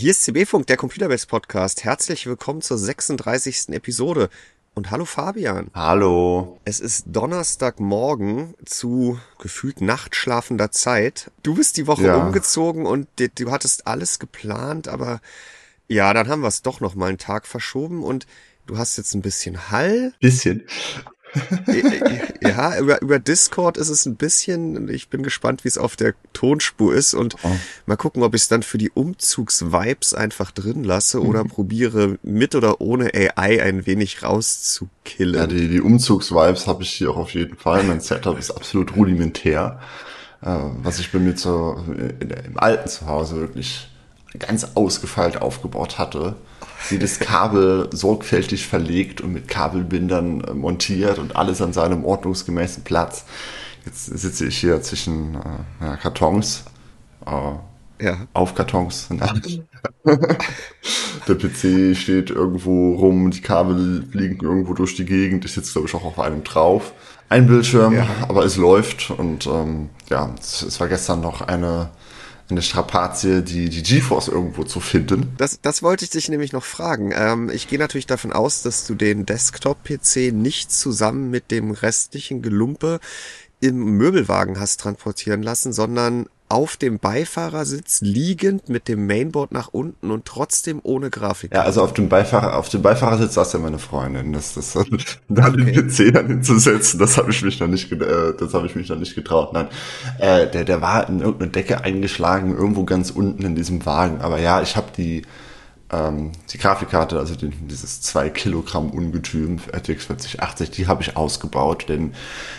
Hier ist CB-Funk, der Computerbase Podcast. Herzlich willkommen zur 36. Episode. Und hallo Fabian. Hallo. Es ist Donnerstagmorgen zu gefühlt nachtschlafender Zeit. Du bist die Woche ja. umgezogen und du hattest alles geplant, aber ja, dann haben wir es doch noch mal einen Tag verschoben und du hast jetzt ein bisschen Hall. Bisschen. ja, über, über Discord ist es ein bisschen, ich bin gespannt, wie es auf der Tonspur ist und oh. mal gucken, ob ich es dann für die Umzugsvibes einfach drin lasse oder mhm. probiere mit oder ohne AI ein wenig rauszukillen. Ja, die, die Umzugsvibes habe ich hier auch auf jeden Fall. Mein Setup ist absolut rudimentär. Äh, was ich bei mir zu, im alten Zuhause wirklich ganz ausgefeilt aufgebaut hatte jedes Kabel sorgfältig verlegt und mit Kabelbindern äh, montiert und alles an seinem ordnungsgemäßen Platz. Jetzt sitze ich hier zwischen äh, ja, Kartons, äh, ja. auf Kartons. Der PC steht irgendwo rum, die Kabel liegen irgendwo durch die Gegend. Ich sitze, glaube ich, auch auf einem drauf. Ein Bildschirm, ja. aber es läuft und ähm, ja, es, es war gestern noch eine eine Strapazie, die, die GeForce irgendwo zu finden. Das, das wollte ich dich nämlich noch fragen. Ähm, ich gehe natürlich davon aus, dass du den Desktop-PC nicht zusammen mit dem restlichen Gelumpe im Möbelwagen hast transportieren lassen, sondern auf dem Beifahrersitz liegend mit dem Mainboard nach unten und trotzdem ohne Grafik. Ja, also auf dem Beifahrer, auf dem Beifahrersitz saß ja meine Freundin. Das, das, da okay. den PC dann hinzusetzen, das habe ich mich noch nicht, äh, das habe ich mich noch nicht getraut. Nein, äh, der, der war in irgendeine Decke eingeschlagen, irgendwo ganz unten in diesem Wagen. Aber ja, ich habe die, ähm, die Grafikkarte, also die, dieses 2 Kilogramm Ungetüm RTX 4080, die habe ich ausgebaut, denn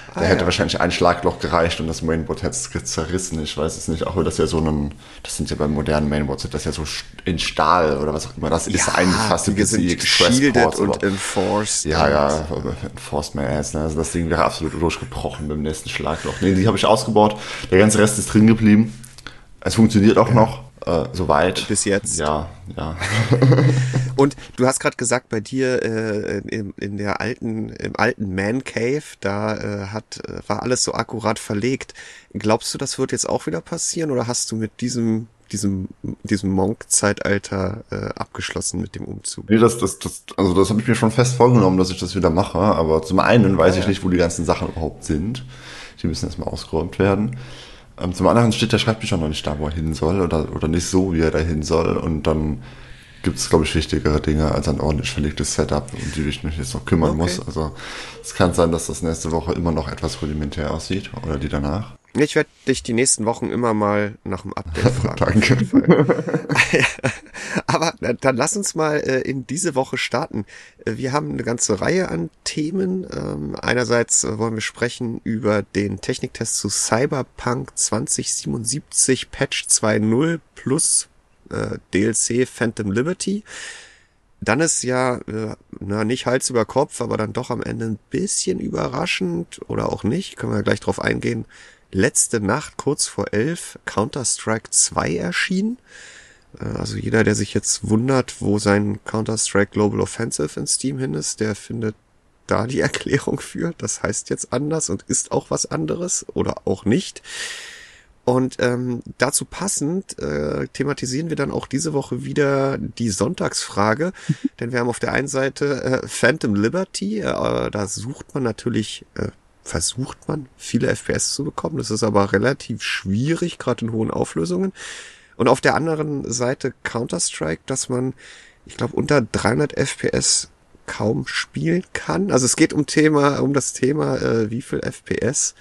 ah, da hätte ja. wahrscheinlich ein Schlagloch gereicht und das Mainboard hätte es zerrissen. Ich weiß es nicht, auch das ja so ein, das sind ja bei modernen Mainboards, das ist ja so in Stahl oder was auch immer, das ist ja, eingefasst im Ports. und enforced. Ja, ja, enforced my ass, ne? Also das Ding wäre absolut durchgebrochen beim nächsten Schlagloch. Nee, die habe ich ausgebaut, der ganze Rest ist drin geblieben. Es funktioniert auch ja. noch äh, soweit. Bis jetzt. Ja, ja. Und du hast gerade gesagt, bei dir äh, in, in der alten, im alten Man Cave, da äh, hat, äh, war alles so akkurat verlegt. Glaubst du, das wird jetzt auch wieder passieren oder hast du mit diesem diesem, diesem Monk-Zeitalter äh, abgeschlossen mit dem Umzug. Nee, das, das, das, also das habe ich mir schon fest vorgenommen, dass ich das wieder mache. Aber zum einen weiß ich nicht, wo die ganzen Sachen überhaupt sind. Die müssen erstmal ausgeräumt werden. Ähm, zum anderen steht der Schreibtisch auch noch nicht da, wo er hin soll oder, oder nicht so, wie er da hin soll. Und dann gibt es, glaube ich, wichtigere Dinge als ein ordentlich verlegtes Setup, um die ich mich jetzt noch kümmern okay. muss. Also es kann sein, dass das nächste Woche immer noch etwas rudimentär aussieht oder die danach. Ich werde dich die nächsten Wochen immer mal nach dem Update fragen. Danke. Aber dann lass uns mal äh, in diese Woche starten. Äh, wir haben eine ganze Reihe an Themen. Ähm, einerseits äh, wollen wir sprechen über den Techniktest zu Cyberpunk 2077 Patch 2.0 plus DLC Phantom Liberty. Dann ist ja, na, nicht Hals über Kopf, aber dann doch am Ende ein bisschen überraschend oder auch nicht, können wir gleich drauf eingehen, letzte Nacht kurz vor elf Counter-Strike 2 erschienen. Äh, also jeder, der sich jetzt wundert, wo sein Counter-Strike Global Offensive in Steam hin ist, der findet da die Erklärung für. Das heißt jetzt anders und ist auch was anderes oder auch nicht. Und ähm, dazu passend äh, thematisieren wir dann auch diese Woche wieder die Sonntagsfrage, denn wir haben auf der einen Seite äh, Phantom Liberty, äh, da sucht man natürlich äh, versucht man, viele FPS zu bekommen. Das ist aber relativ schwierig, gerade in hohen Auflösungen. Und auf der anderen Seite Counter-Strike, dass man, ich glaube, unter 300 FPS kaum spielen kann. Also es geht um Thema, um das Thema, äh, wie viel FPS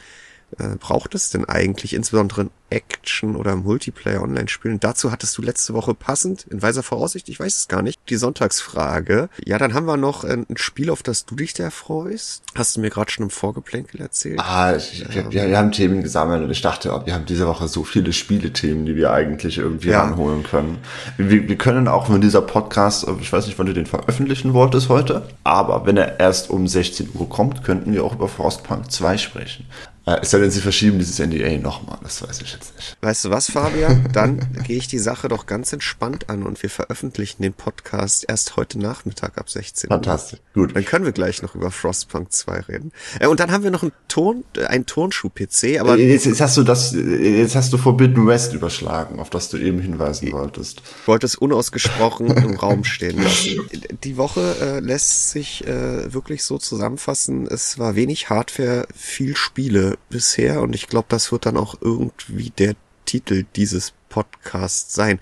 äh, braucht es denn eigentlich, insbesondere in Action- oder Multiplayer-Online-Spielen? Dazu hattest du letzte Woche passend, in weiser Voraussicht, ich weiß es gar nicht, die Sonntagsfrage. Ja, dann haben wir noch ein, ein Spiel, auf das du dich sehr freust. Hast du mir gerade schon im Vorgeplänkel erzählt? Ah, ich, ähm, wir, wir, haben Themen gesammelt und ich dachte, wir haben diese Woche so viele Spielethemen, die wir eigentlich irgendwie ja. ranholen können. Wir, wir können auch, wenn dieser Podcast, ich weiß nicht, wann du den veröffentlichen wolltest heute, aber wenn er erst um 16 Uhr kommt, könnten wir auch über Frostpunk 2 sprechen. Es sei denn, sie verschieben dieses NDA nochmal, das weiß ich jetzt nicht. Weißt du was, Fabian? Dann gehe ich die Sache doch ganz entspannt an und wir veröffentlichen den Podcast erst heute Nachmittag ab 16 Uhr. Fantastisch, gut. Dann können wir gleich noch über Frostpunk 2 reden. Äh, und dann haben wir noch einen Ton, äh, einen Turnschuh-PC, aber. Jetzt, jetzt, hast du das, jetzt hast du Forbidden West überschlagen, auf das du eben hinweisen wolltest. Ich wollte es unausgesprochen im Raum stehen lassen. Die Woche äh, lässt sich äh, wirklich so zusammenfassen. Es war wenig Hardware, viel Spiele bisher und ich glaube, das wird dann auch irgendwie der Titel dieses Podcasts sein.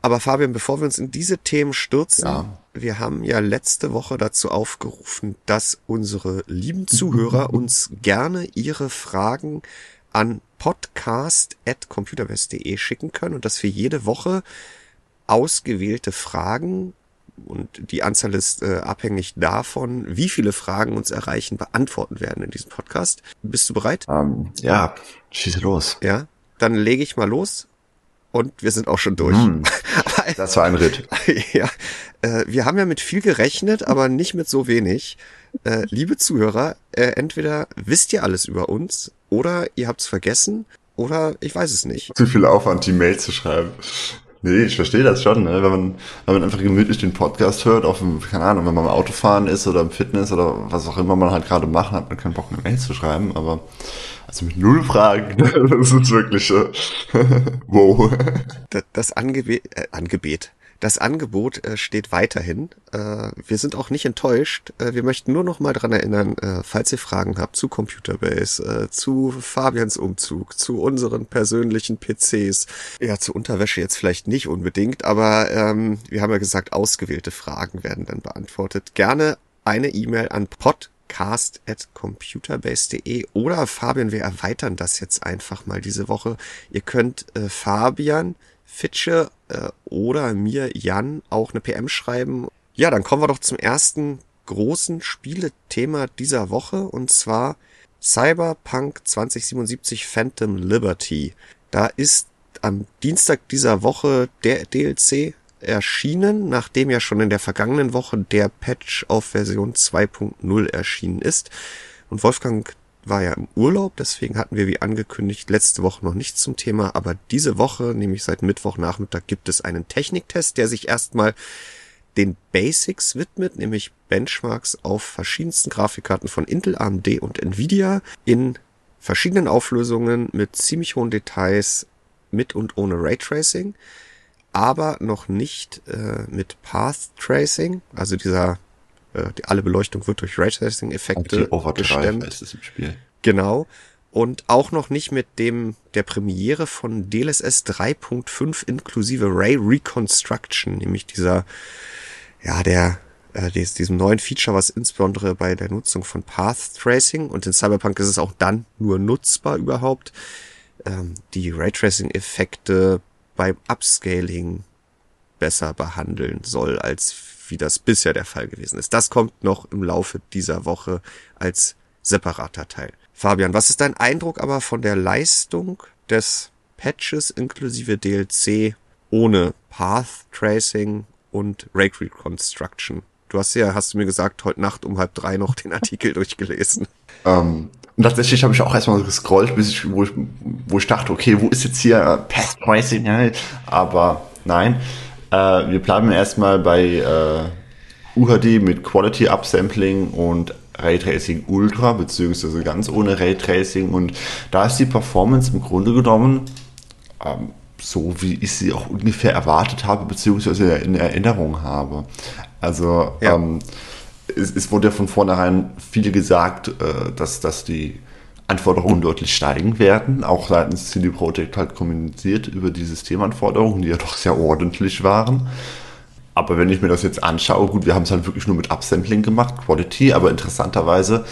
Aber Fabian, bevor wir uns in diese Themen stürzen, ja. wir haben ja letzte Woche dazu aufgerufen, dass unsere lieben Zuhörer uns gerne ihre Fragen an podcast.computerbest.de schicken können und dass wir jede Woche ausgewählte Fragen und die Anzahl ist äh, abhängig davon, wie viele Fragen uns erreichen, beantworten werden in diesem Podcast. Bist du bereit? Um, ähm, ja, schieße los. Ja, dann lege ich mal los und wir sind auch schon durch. Mm, das war ein Ritt. ja, äh, wir haben ja mit viel gerechnet, aber nicht mit so wenig. Äh, liebe Zuhörer, äh, entweder wisst ihr alles über uns oder ihr habt's vergessen oder ich weiß es nicht. Zu viel Aufwand, die Mail zu schreiben. Nee, ich verstehe das schon, ne? wenn, man, wenn man einfach gemütlich den Podcast hört, auf dem, keine Ahnung, wenn man im Autofahren ist oder im Fitness oder was auch immer man halt gerade macht, hat man keinen Bock, eine Mail zu schreiben, aber also mit null Fragen, das ist wirklich äh, wow. Das, das Angebet, äh, Angebet, das Angebot äh, steht weiterhin. Äh, wir sind auch nicht enttäuscht. Äh, wir möchten nur noch mal dran erinnern, äh, falls ihr Fragen habt zu Computerbase, äh, zu Fabians Umzug, zu unseren persönlichen PCs, ja, zu Unterwäsche jetzt vielleicht nicht unbedingt, aber ähm, wir haben ja gesagt, ausgewählte Fragen werden dann beantwortet. Gerne eine E-Mail an podcast.computerbase.de oder Fabian, wir erweitern das jetzt einfach mal diese Woche. Ihr könnt äh, Fabian Fitsche äh, oder mir, Jan, auch eine PM schreiben. Ja, dann kommen wir doch zum ersten großen Spielethema dieser Woche und zwar Cyberpunk 2077 Phantom Liberty. Da ist am Dienstag dieser Woche der DLC erschienen, nachdem ja schon in der vergangenen Woche der Patch auf Version 2.0 erschienen ist. Und Wolfgang war ja im Urlaub, deswegen hatten wir wie angekündigt letzte Woche noch nichts zum Thema, aber diese Woche, nämlich seit Mittwochnachmittag, gibt es einen Techniktest, der sich erstmal den Basics widmet, nämlich Benchmarks auf verschiedensten Grafikkarten von Intel, AMD und Nvidia in verschiedenen Auflösungen mit ziemlich hohen Details, mit und ohne Raytracing, aber noch nicht äh, mit Path Tracing, also dieser äh, die, alle Beleuchtung wird durch Raytracing-Effekte gestemmt. Heißt es im Spiel. Genau. Und auch noch nicht mit dem der Premiere von DLSS 3.5 inklusive Ray Reconstruction, nämlich dieser, ja, der äh, diesem neuen Feature, was insbesondere bei der Nutzung von Path Tracing und in Cyberpunk ist es auch dann nur nutzbar überhaupt, ähm, die Raytracing-Effekte beim Upscaling besser behandeln soll als wie das bisher der Fall gewesen ist. Das kommt noch im Laufe dieser Woche als separater Teil. Fabian, was ist dein Eindruck aber von der Leistung des Patches inklusive DLC ohne Path Tracing und Rake Reconstruction? Du hast ja, hast du mir gesagt, heute Nacht um halb drei noch den Artikel durchgelesen. Ähm, und tatsächlich habe ich auch erstmal gescrollt, bis ich, wo ich, wo ich dachte, okay, wo ist jetzt hier Path Tracing? Aber nein, äh, wir bleiben erstmal bei äh, UHD mit Quality Upsampling und Raytracing Ultra, beziehungsweise ganz ohne Raytracing. Und da ist die Performance im Grunde genommen ähm, so, wie ich sie auch ungefähr erwartet habe, beziehungsweise in Erinnerung habe. Also ja. ähm, es, es, wurde ja von vornherein viel gesagt, äh, dass, dass die Anforderungen deutlich steigen werden. Auch seitens CD Projekt halt kommuniziert über die Systemanforderungen, die ja doch sehr ordentlich waren. Aber wenn ich mir das jetzt anschaue, gut, wir haben es halt wirklich nur mit Upsampling gemacht, Quality, aber interessanterweise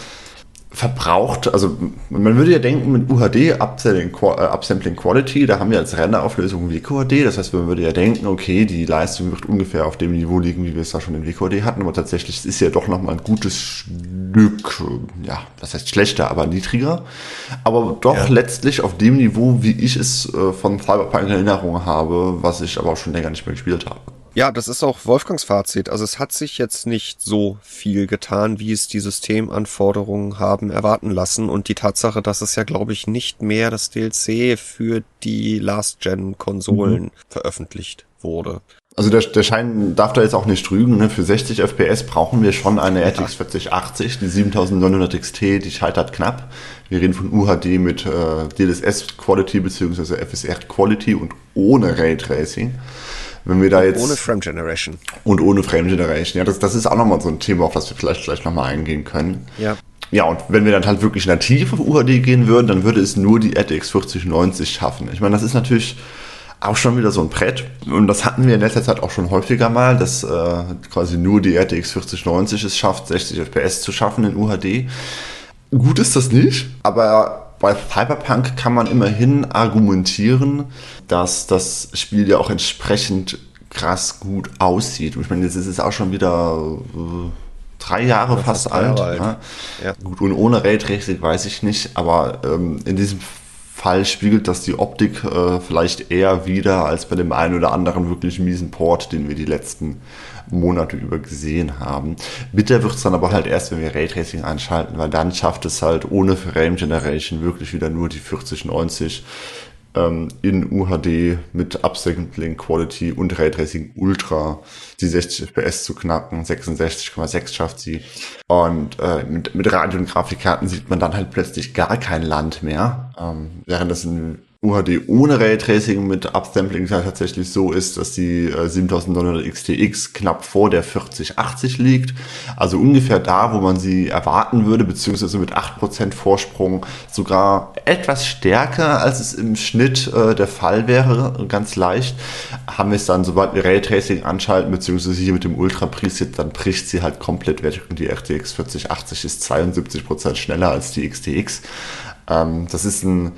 verbraucht, also man würde ja denken, mit UHD, Upsampling, äh, Upsampling Quality, da haben wir als Renderauflösung WQHD, das heißt, man würde ja denken, okay, die Leistung wird ungefähr auf dem Niveau liegen, wie wir es da schon in WQHD hatten, aber tatsächlich ist ja doch nochmal ein gutes Stück, ja, das heißt schlechter, aber niedriger, aber doch ja. letztlich auf dem Niveau, wie ich es äh, von Cyberpunk in Erinnerung habe, was ich aber auch schon länger nicht mehr gespielt habe. Ja, das ist auch Wolfgangs Fazit. Also es hat sich jetzt nicht so viel getan, wie es die Systemanforderungen haben erwarten lassen. Und die Tatsache, dass es ja, glaube ich, nicht mehr das DLC für die Last-Gen-Konsolen mhm. veröffentlicht wurde. Also der, der Schein darf da jetzt auch nicht trügen. Ne? Für 60 FPS brauchen wir schon eine RTX 4080. Die 7900 XT, die scheitert knapp. Wir reden von UHD mit äh, DLSS Quality beziehungsweise FSR Quality und ohne Raytracing. Wenn wir da jetzt ohne Frame Generation und ohne Frame Generation, ja, das, das ist auch nochmal so ein Thema, auf das wir vielleicht gleich nochmal eingehen können. Ja. Ja, und wenn wir dann halt wirklich nativ auf UHD gehen würden, dann würde es nur die RTX 4090 schaffen. Ich meine, das ist natürlich auch schon wieder so ein Brett. Und das hatten wir in letzter Zeit auch schon häufiger mal, dass äh, quasi nur die RTX 4090 es schafft, 60 FPS zu schaffen in UHD. Gut ist das nicht, aber bei Cyberpunk kann man immerhin argumentieren, dass das Spiel ja auch entsprechend krass gut aussieht. Und ich meine, jetzt ist es auch schon wieder äh, drei Jahre ja, fast, fast alt. alt. Ne? Ja. Gut, und ohne Raytracing weiß ich nicht, aber ähm, in diesem Fall spiegelt das die Optik äh, vielleicht eher wieder als bei dem einen oder anderen wirklich miesen Port, den wir die letzten Monate über gesehen haben. Bitter wird es dann aber halt erst, wenn wir Raytracing einschalten, weil dann schafft es halt ohne Frame Generation wirklich wieder nur die 4090 ähm, in UHD mit Upsecond Link Quality und Raytracing Ultra die 60 FPS zu knacken. 66,6 schafft sie. Und äh, mit, mit Radio- und Grafikkarten sieht man dann halt plötzlich gar kein Land mehr. Ähm, während das in UHD ohne Raytracing mit Upsampling tatsächlich so ist, dass die äh, 7900 XTX knapp vor der 4080 liegt. Also ungefähr da, wo man sie erwarten würde, beziehungsweise mit 8% Vorsprung sogar etwas stärker, als es im Schnitt äh, der Fall wäre, ganz leicht. Haben wir es dann, sobald wir Raytracing anschalten, beziehungsweise hier mit dem Ultra Preset, dann bricht sie halt komplett weg und die RTX 4080 ist 72% schneller als die XTX. Ähm, das ist ein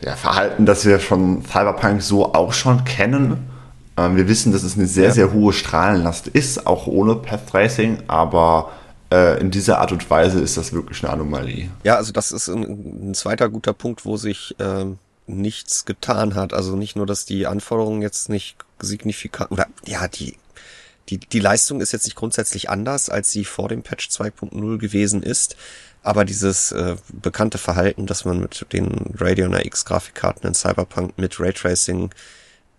ja, Verhalten, das wir von Cyberpunk so auch schon kennen. Ähm, wir wissen, dass es eine sehr, ja. sehr hohe Strahlenlast ist, auch ohne Path Tracing, aber äh, in dieser Art und Weise ist das wirklich eine Anomalie. Ja, also das ist ein, ein zweiter guter Punkt, wo sich ähm, nichts getan hat. Also nicht nur, dass die Anforderungen jetzt nicht signifikant oder ja, die die, die Leistung ist jetzt nicht grundsätzlich anders, als sie vor dem Patch 2.0 gewesen ist. Aber dieses äh, bekannte Verhalten, dass man mit den Radeon RX Grafikkarten in Cyberpunk mit Raytracing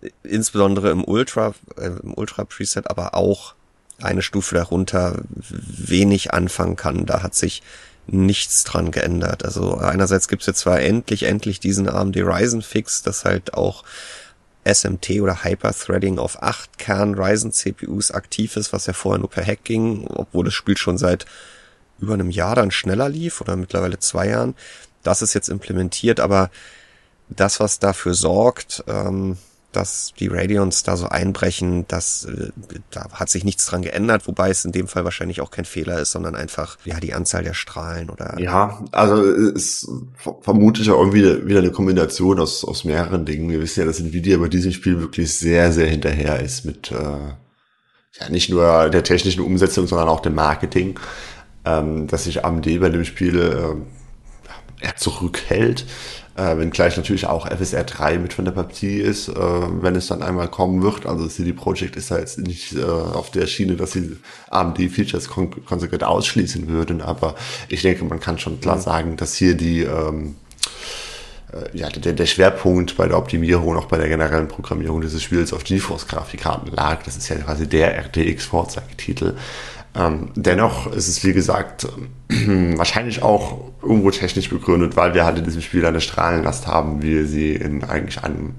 äh, insbesondere im Ultra, äh, im Ultra Preset, aber auch eine Stufe darunter wenig anfangen kann. Da hat sich nichts dran geändert. Also einerseits gibt's jetzt zwar endlich, endlich diesen AMD Ryzen Fix, das halt auch SMT oder Hyperthreading auf 8 Kern Ryzen CPUs aktiv ist, was ja vorher nur per Hack ging, obwohl das Spiel schon seit über einem Jahr dann schneller lief oder mittlerweile zwei Jahren. Das ist jetzt implementiert, aber das, was dafür sorgt, ähm, dass die Radeons da so einbrechen, das, äh, da hat sich nichts dran geändert, wobei es in dem Fall wahrscheinlich auch kein Fehler ist, sondern einfach, ja, die Anzahl der Strahlen oder. Ja, also es vermute ich auch irgendwie wieder eine Kombination aus, aus mehreren Dingen. Wir wissen ja, dass Nvidia bei diesem Spiel wirklich sehr, sehr hinterher ist mit, äh, ja, nicht nur der technischen Umsetzung, sondern auch dem Marketing ähm, dass sich AMD bei dem Spiel äh, eher zurückhält. Äh, wenn gleich natürlich auch FSR 3 mit von der Partie ist, äh, wenn es dann einmal kommen wird. Also CD Projekt ist da jetzt nicht äh, auf der Schiene, dass sie AMD-Features kon konsequent ausschließen würden, aber ich denke, man kann schon klar mhm. sagen, dass hier die ähm, äh, ja, der, der Schwerpunkt bei der Optimierung, auch bei der generellen Programmierung dieses Spiels auf GeForce-Grafikkarten lag. Das ist ja quasi der RTX-Vorzeigetitel. Ähm, dennoch ist es, wie gesagt, wahrscheinlich auch irgendwo technisch begründet, weil wir halt in diesem Spiel eine Strahlenlast haben, wie wir sie in eigentlich einem,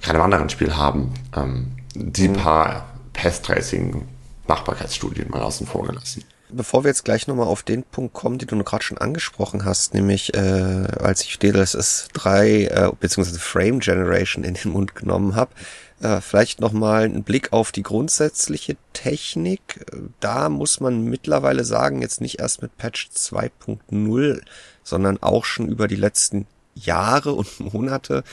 keinem anderen Spiel haben. Ähm, die mhm. paar Path-Tracing Machbarkeitsstudien mal außen vor gelassen. Bevor wir jetzt gleich nochmal auf den Punkt kommen, den du gerade schon angesprochen hast, nämlich äh, als ich DLSS 3 äh, bzw. Frame Generation in den Mund genommen habe, äh, vielleicht nochmal ein Blick auf die grundsätzliche Technik. Da muss man mittlerweile sagen, jetzt nicht erst mit Patch 2.0, sondern auch schon über die letzten Jahre und Monate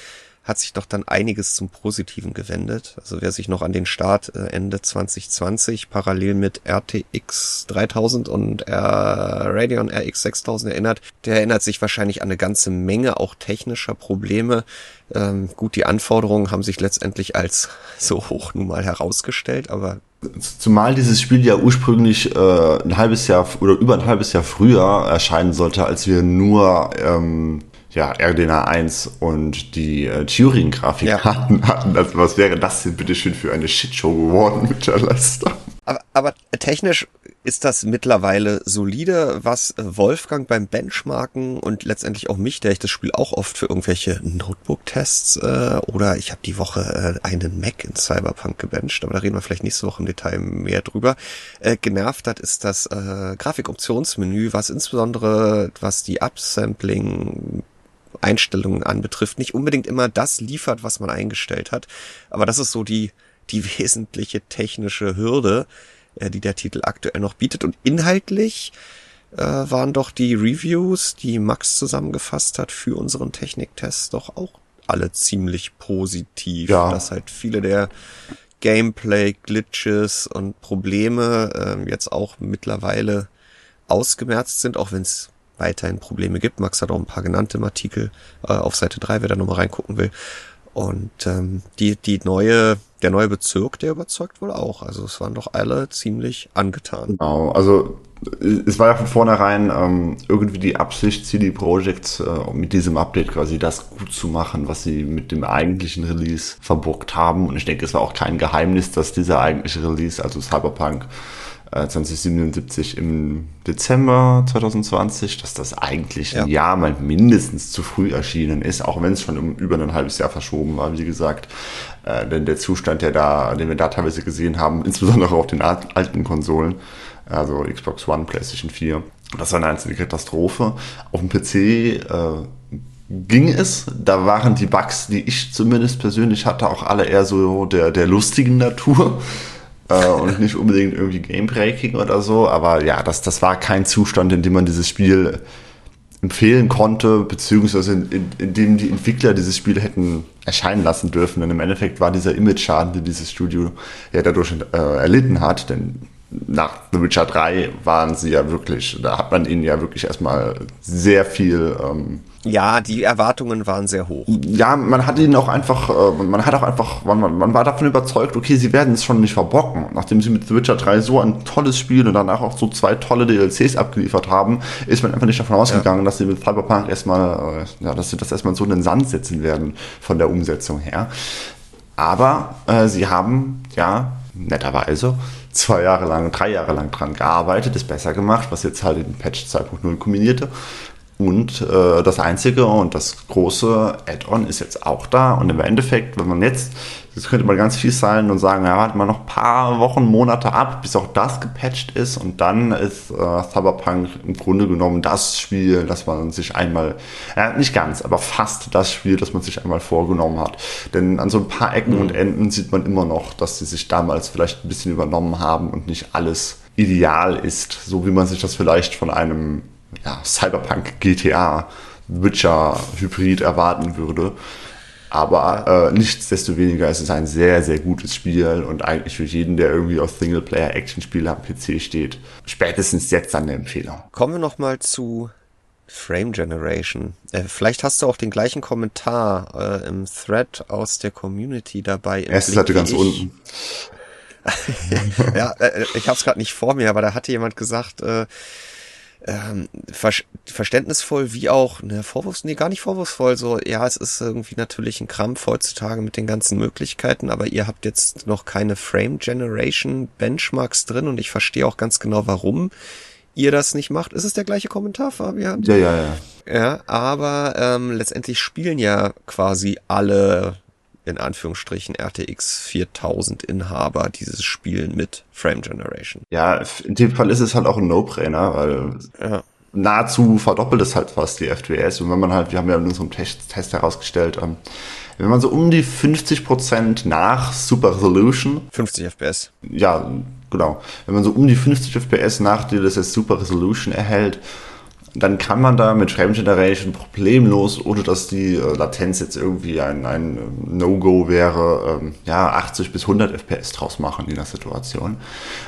hat sich doch dann einiges zum Positiven gewendet. Also wer sich noch an den Start äh, Ende 2020 parallel mit RTX 3000 und äh, Radeon RX 6000 erinnert, der erinnert sich wahrscheinlich an eine ganze Menge auch technischer Probleme. Ähm, gut, die Anforderungen haben sich letztendlich als so hoch nun mal herausgestellt, aber Zumal dieses Spiel ja ursprünglich äh, ein halbes Jahr oder über ein halbes Jahr früher erscheinen sollte, als wir nur ähm, ja, RDNA 1 und die äh, Turing-Grafik ja. hatten. Also was wäre das denn bitte schön für eine Shitshow geworden mit der Leiste? Aber, aber technisch ist das mittlerweile solide, was Wolfgang beim Benchmarken und letztendlich auch mich, der ich das Spiel auch oft für irgendwelche Notebook-Tests äh, oder ich habe die Woche äh, einen Mac in Cyberpunk gebencht, aber da reden wir vielleicht nächste Woche im Detail mehr drüber, äh, genervt hat, ist das äh, Grafikoptionsmenü, was insbesondere was die Upsampling Einstellungen anbetrifft, nicht unbedingt immer das liefert, was man eingestellt hat. Aber das ist so die, die wesentliche technische Hürde, äh, die der Titel aktuell noch bietet. Und inhaltlich äh, waren doch die Reviews, die Max zusammengefasst hat für unseren Techniktest, doch auch alle ziemlich positiv. Ja. Dass halt viele der Gameplay-Glitches und Probleme äh, jetzt auch mittlerweile ausgemerzt sind, auch wenn es weiterhin Probleme gibt. Max hat auch ein paar genannte im Artikel äh, auf Seite 3, wer da nochmal reingucken will. Und ähm, die, die neue, der neue Bezirk, der überzeugt wohl auch. Also es waren doch alle ziemlich angetan. Genau, also es war ja von vornherein ähm, irgendwie die Absicht, CD Projekt äh, mit diesem Update quasi das gut zu machen, was sie mit dem eigentlichen Release verbockt haben. Und ich denke, es war auch kein Geheimnis, dass dieser eigentliche Release, also Cyberpunk 2077 äh, im Dezember 2020, dass das eigentlich ja. ein Jahr mal mindestens zu früh erschienen ist, auch wenn es schon um über ein halbes Jahr verschoben war, wie gesagt. Äh, denn der Zustand, der da, den wir da teilweise gesehen haben, insbesondere auf den alten Konsolen, also Xbox One, PlayStation 4, das war eine einzige Katastrophe. Auf dem PC äh, ging es. Da waren die Bugs, die ich zumindest persönlich hatte, auch alle eher so der, der lustigen Natur äh, und nicht unbedingt irgendwie Gamebreaking oder so. Aber ja, das, das war kein Zustand, in dem man dieses Spiel empfehlen konnte, beziehungsweise in, in, in dem die Entwickler dieses Spiel hätten erscheinen lassen dürfen. Denn im Endeffekt war dieser Image-Schaden, den dieses Studio ja dadurch äh, erlitten hat, denn nach The Witcher 3 waren sie ja wirklich, da hat man ihnen ja wirklich erstmal sehr viel ähm, ja, die Erwartungen waren sehr hoch. Ja, man hat ihn auch einfach, äh, man hat auch einfach, man, man war davon überzeugt, okay, sie werden es schon nicht verbocken. Nachdem sie mit The Witcher 3 so ein tolles Spiel und danach auch so zwei tolle DLCs abgeliefert haben, ist man einfach nicht davon ausgegangen, ja. dass sie mit Cyberpunk erstmal, äh, ja, dass sie das erstmal so in den Sand setzen werden von der Umsetzung her. Aber äh, sie haben, ja, netterweise zwei Jahre lang, drei Jahre lang dran gearbeitet, ist besser gemacht, was jetzt halt in Patch 2.0 kombinierte. Und äh, das einzige und das große Add-on ist jetzt auch da. Und im Endeffekt, wenn man jetzt, das könnte man ganz viel sein und sagen, ja, warten wir noch ein paar Wochen, Monate ab, bis auch das gepatcht ist. Und dann ist äh, Cyberpunk im Grunde genommen das Spiel, das man sich einmal, äh, nicht ganz, aber fast das Spiel, das man sich einmal vorgenommen hat. Denn an so ein paar Ecken mhm. und Enden sieht man immer noch, dass sie sich damals vielleicht ein bisschen übernommen haben und nicht alles ideal ist, so wie man sich das vielleicht von einem ja, Cyberpunk GTA Witcher Hybrid erwarten würde. Aber äh, nichtsdestoweniger ist es ein sehr, sehr gutes Spiel und eigentlich für jeden, der irgendwie auf Singleplayer-Action-Spiele am PC steht, spätestens jetzt eine Empfehlung. Kommen wir nochmal zu Frame Generation. Äh, vielleicht hast du auch den gleichen Kommentar äh, im Thread aus der Community dabei. Erste Seite ganz ich. unten. ja, äh, ich habe es gerade nicht vor mir, aber da hatte jemand gesagt, äh, ähm, ver verständnisvoll wie auch, ne, vorwurfs, nee, gar nicht vorwurfsvoll, so, ja, es ist irgendwie natürlich ein Krampf heutzutage mit den ganzen Möglichkeiten, aber ihr habt jetzt noch keine Frame Generation Benchmarks drin und ich verstehe auch ganz genau, warum ihr das nicht macht. Ist es der gleiche Kommentar, Fabian? Ja, ja, ja. Ja, aber ähm, letztendlich spielen ja quasi alle in Anführungsstrichen RTX 4000 Inhaber dieses Spiel mit Frame Generation. Ja, in dem Fall ist es halt auch ein No-Brainer, weil ja. nahezu verdoppelt es halt fast die FPS. Und wenn man halt, wir haben ja in unserem Test, Test herausgestellt, ähm, wenn man so um die 50% nach Super Resolution. 50 FPS. Ja, genau. Wenn man so um die 50 FPS nach DLSS Super Resolution erhält, dann kann man da mit Frame Generation problemlos, ohne dass die äh, Latenz jetzt irgendwie ein, ein ähm, No-Go wäre, ähm, ja, 80 bis 100 FPS draus machen in der Situation.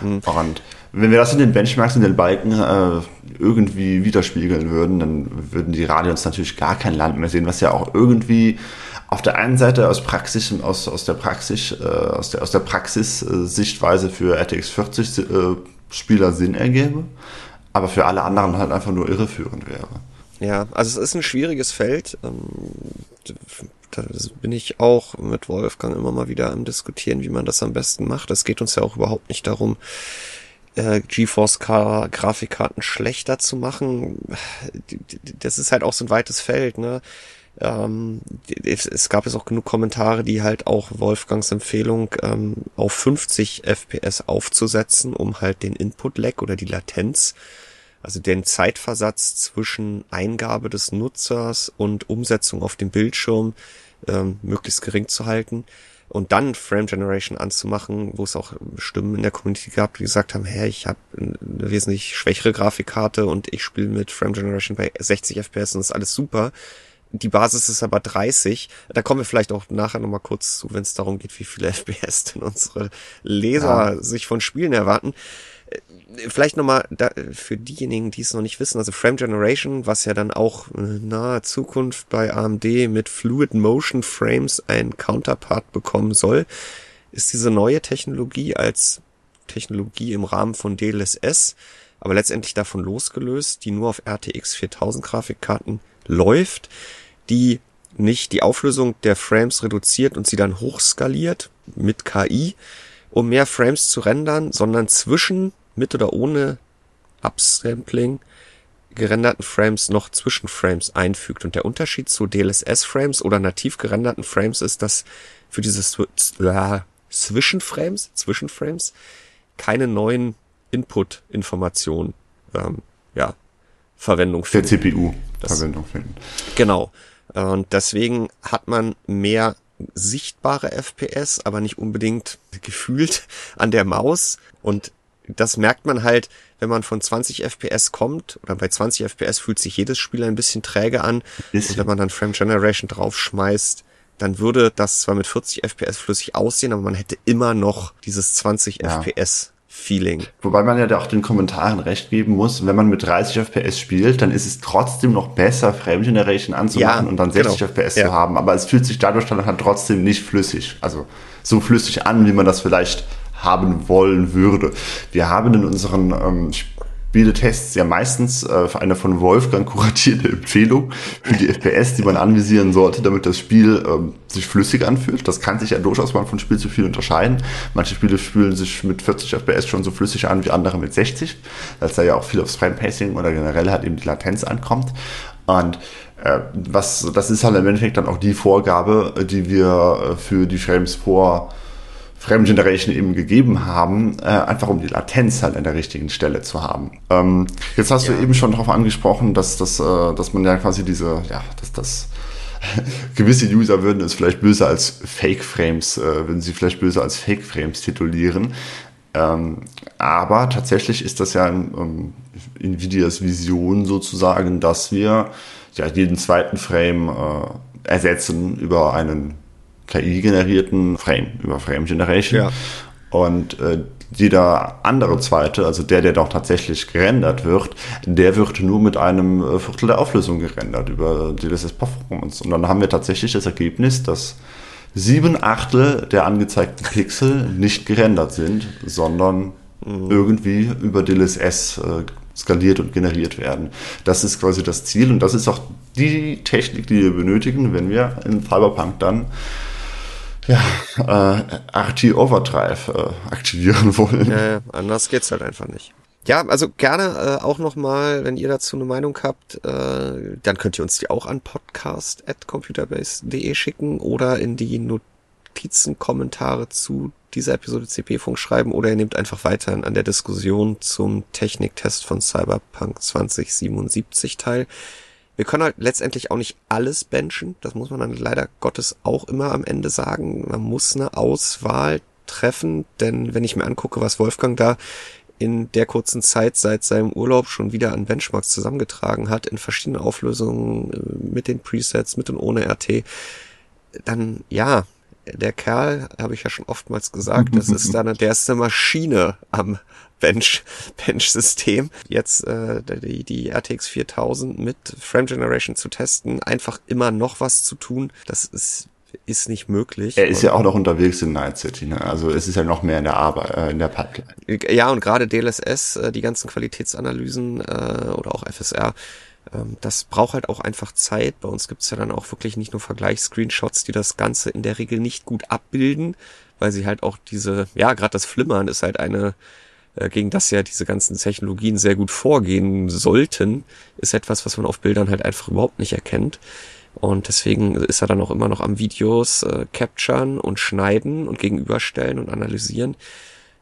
Mhm. Und wenn wir das in den Benchmarks, in den Balken äh, irgendwie widerspiegeln würden, dann würden die Radions natürlich gar kein Land mehr sehen, was ja auch irgendwie auf der einen Seite aus Praxis, aus, aus der Praxis, äh, aus der, aus der Praxis-Sichtweise äh, für RTX 40 äh, Spieler Sinn ergäbe aber für alle anderen halt einfach nur irreführend wäre. Ja, also es ist ein schwieriges Feld. Ähm, da bin ich auch mit Wolfgang immer mal wieder am diskutieren, wie man das am besten macht. Es geht uns ja auch überhaupt nicht darum, äh, GeForce Grafikkarten schlechter zu machen. Das ist halt auch so ein weites Feld, ne? Ähm, es, gab jetzt auch genug Kommentare, die halt auch Wolfgangs Empfehlung ähm, auf 50 FPS aufzusetzen, um halt den Input-Lag oder die Latenz, also den Zeitversatz zwischen Eingabe des Nutzers und Umsetzung auf dem Bildschirm ähm, möglichst gering zu halten und dann Frame Generation anzumachen, wo es auch Stimmen in der Community gab, die gesagt haben, hey, ich habe eine wesentlich schwächere Grafikkarte und ich spiele mit Frame Generation bei 60 FPS und ist alles super die Basis ist aber 30. Da kommen wir vielleicht auch nachher nochmal kurz zu, wenn es darum geht, wie viele FPS denn unsere Leser ja. sich von Spielen erwarten. Äh, vielleicht nochmal für diejenigen, die es noch nicht wissen, also Frame Generation, was ja dann auch in naher Zukunft bei AMD mit Fluid Motion Frames ein Counterpart bekommen soll, ist diese neue Technologie als Technologie im Rahmen von DLSS, aber letztendlich davon losgelöst, die nur auf RTX 4000 Grafikkarten läuft, die nicht die Auflösung der Frames reduziert und sie dann hochskaliert mit KI, um mehr Frames zu rendern, sondern zwischen, mit oder ohne Upsampling gerenderten Frames noch Zwischenframes einfügt. Und der Unterschied zu DLSS-Frames oder nativ gerenderten Frames ist, dass für diese äh, Zwischenframes, Zwischenframes keine neuen Input-Informationen ähm, ja, Verwendung finden. Der CPU Verwendung finden. Genau. Und deswegen hat man mehr sichtbare FPS, aber nicht unbedingt gefühlt an der Maus. Und das merkt man halt, wenn man von 20 FPS kommt, oder bei 20 FPS fühlt sich jedes Spiel ein bisschen träge an. Und wenn man dann Frame Generation draufschmeißt, dann würde das zwar mit 40 FPS flüssig aussehen, aber man hätte immer noch dieses 20 ja. FPS Feeling. Wobei man ja auch den Kommentaren recht geben muss, wenn man mit 30 FPS spielt, dann ist es trotzdem noch besser, Frame Generation anzumachen ja, und dann 60 genau. FPS ja. zu haben. Aber es fühlt sich dadurch dann halt trotzdem nicht flüssig, also so flüssig an, wie man das vielleicht haben wollen würde. Wir haben in unseren ähm, Spieletests ja meistens äh, eine von Wolfgang kuratierte Empfehlung für die FPS, die man anvisieren sollte, damit das Spiel ähm, sich flüssig anfühlt. Das kann sich ja durchaus mal von Spiel zu Spiel unterscheiden. Manche Spiele fühlen sich mit 40 FPS schon so flüssig an wie andere mit 60, als da ja auch viel aufs Frame Pacing oder generell halt eben die Latenz ankommt. Und äh, was, das ist halt im Endeffekt dann auch die Vorgabe, die wir äh, für die Frames vor Frame Generation eben gegeben haben, äh, einfach um die Latenz halt an der richtigen Stelle zu haben. Ähm, jetzt hast ja. du eben schon darauf angesprochen, dass, dass, äh, dass man ja quasi diese, ja, dass das gewisse User würden es vielleicht böse als Fake Frames, äh, würden sie vielleicht böse als Fake Frames titulieren. Ähm, aber tatsächlich ist das ja in, um, Nvidias Vision sozusagen, dass wir ja jeden zweiten Frame äh, ersetzen über einen KI-generierten Frame, über Frame Generation. Ja. Und äh, jeder andere zweite, also der, der doch tatsächlich gerendert wird, der wird nur mit einem äh, Viertel der Auflösung gerendert über DLSS Performance. Und dann haben wir tatsächlich das Ergebnis, dass sieben Achtel der angezeigten Pixel nicht gerendert sind, sondern mhm. irgendwie über DLSS äh, skaliert und generiert werden. Das ist quasi das Ziel und das ist auch die Technik, die wir benötigen, wenn wir in Cyberpunk dann ja, äh, RT Overdrive äh, aktivieren wollen. Ja, anders geht's halt einfach nicht. Ja, also gerne äh, auch nochmal, wenn ihr dazu eine Meinung habt, äh, dann könnt ihr uns die auch an podcast.computerbase.de schicken oder in die Notizenkommentare zu dieser Episode CP-Funk schreiben oder ihr nehmt einfach weiter an der Diskussion zum Techniktest von Cyberpunk 2077 teil. Wir können halt letztendlich auch nicht alles benchen. Das muss man dann leider Gottes auch immer am Ende sagen. Man muss eine Auswahl treffen, denn wenn ich mir angucke, was Wolfgang da in der kurzen Zeit seit seinem Urlaub schon wieder an Benchmarks zusammengetragen hat, in verschiedenen Auflösungen, äh, mit den Presets, mit und ohne RT, dann ja, der Kerl, habe ich ja schon oftmals gesagt, das ist dann, der ist eine Maschine am Bench, Bench-System. Jetzt äh, die, die RTX 4000 mit Frame Generation zu testen, einfach immer noch was zu tun, das ist ist nicht möglich. Er ist ja auch noch unterwegs in Night City, ne? Also es ist ja noch mehr in der Arbeit, äh, in der Pipeline. Ja, und gerade DLSS, äh, die ganzen Qualitätsanalysen äh, oder auch FSR, ähm, das braucht halt auch einfach Zeit. Bei uns gibt's ja dann auch wirklich nicht nur Vergleichsscreenshots, die das Ganze in der Regel nicht gut abbilden, weil sie halt auch diese, ja, gerade das Flimmern ist halt eine, äh, gegen das ja diese ganzen Technologien sehr gut vorgehen sollten, ist etwas, was man auf Bildern halt einfach überhaupt nicht erkennt. Und deswegen ist er dann auch immer noch am Videos äh, capturen und schneiden und gegenüberstellen und analysieren.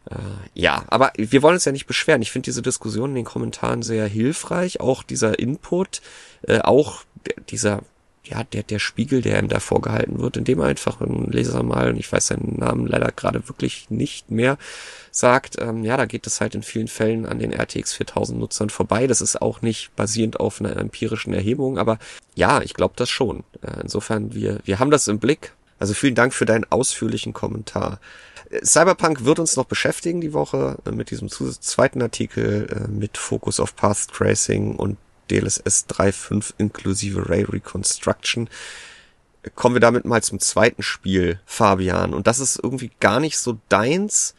Äh, ja, aber wir wollen uns ja nicht beschweren. Ich finde diese Diskussion in den Kommentaren sehr hilfreich. Auch dieser Input, äh, auch dieser ja, der, der Spiegel, der ihm da vorgehalten wird, indem er einfach ein Leser mal, und ich weiß seinen Namen leider gerade wirklich nicht mehr, sagt, ähm, ja, da geht es halt in vielen Fällen an den RTX 4000 Nutzern vorbei. Das ist auch nicht basierend auf einer empirischen Erhebung, aber ja, ich glaube das schon. Äh, insofern, wir, wir haben das im Blick. Also vielen Dank für deinen ausführlichen Kommentar. Cyberpunk wird uns noch beschäftigen die Woche äh, mit diesem zweiten Artikel äh, mit Fokus auf Path Tracing und DLSS 3.5 inklusive Ray Reconstruction. Kommen wir damit mal zum zweiten Spiel, Fabian. Und das ist irgendwie gar nicht so deins.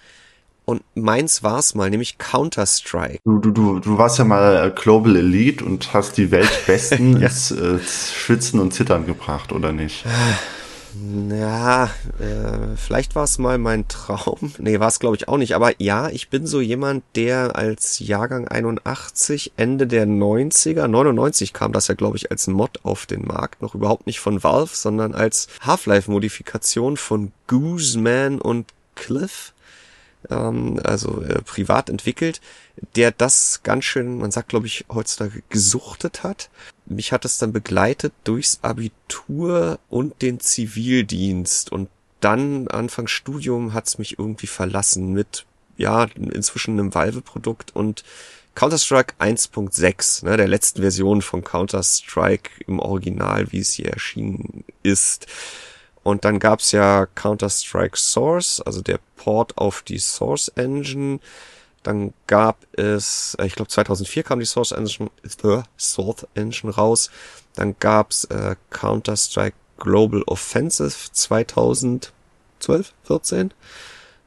Und meins war's mal, nämlich Counter-Strike. Du, du, du, du warst ja mal Global Elite und hast die Weltbesten ja. ins äh, Schwitzen und Zittern gebracht, oder nicht? Ja, äh, vielleicht war es mal mein Traum. Nee, war es glaube ich auch nicht. Aber ja, ich bin so jemand, der als Jahrgang 81, Ende der 90er, 99 kam das ja glaube ich als Mod auf den Markt. Noch überhaupt nicht von Valve, sondern als Half-Life-Modifikation von Gooseman und Cliff ähm, also äh, privat entwickelt, der das ganz schön, man sagt glaube ich heutzutage gesuchtet hat. Mich hat es dann begleitet durchs Abitur und den Zivildienst und dann Anfang Studium hat es mich irgendwie verlassen mit ja inzwischen einem Valve-Produkt und Counter-Strike 1.6, ne, der letzten Version von Counter-Strike im Original, wie es hier erschienen ist. Und dann gab's ja Counter-Strike Source, also der Port auf die Source Engine. Dann gab es, äh, ich glaube 2004 kam die Source Engine, äh, Source Engine raus. Dann gab's äh, Counter-Strike Global Offensive 2012, 14. Ein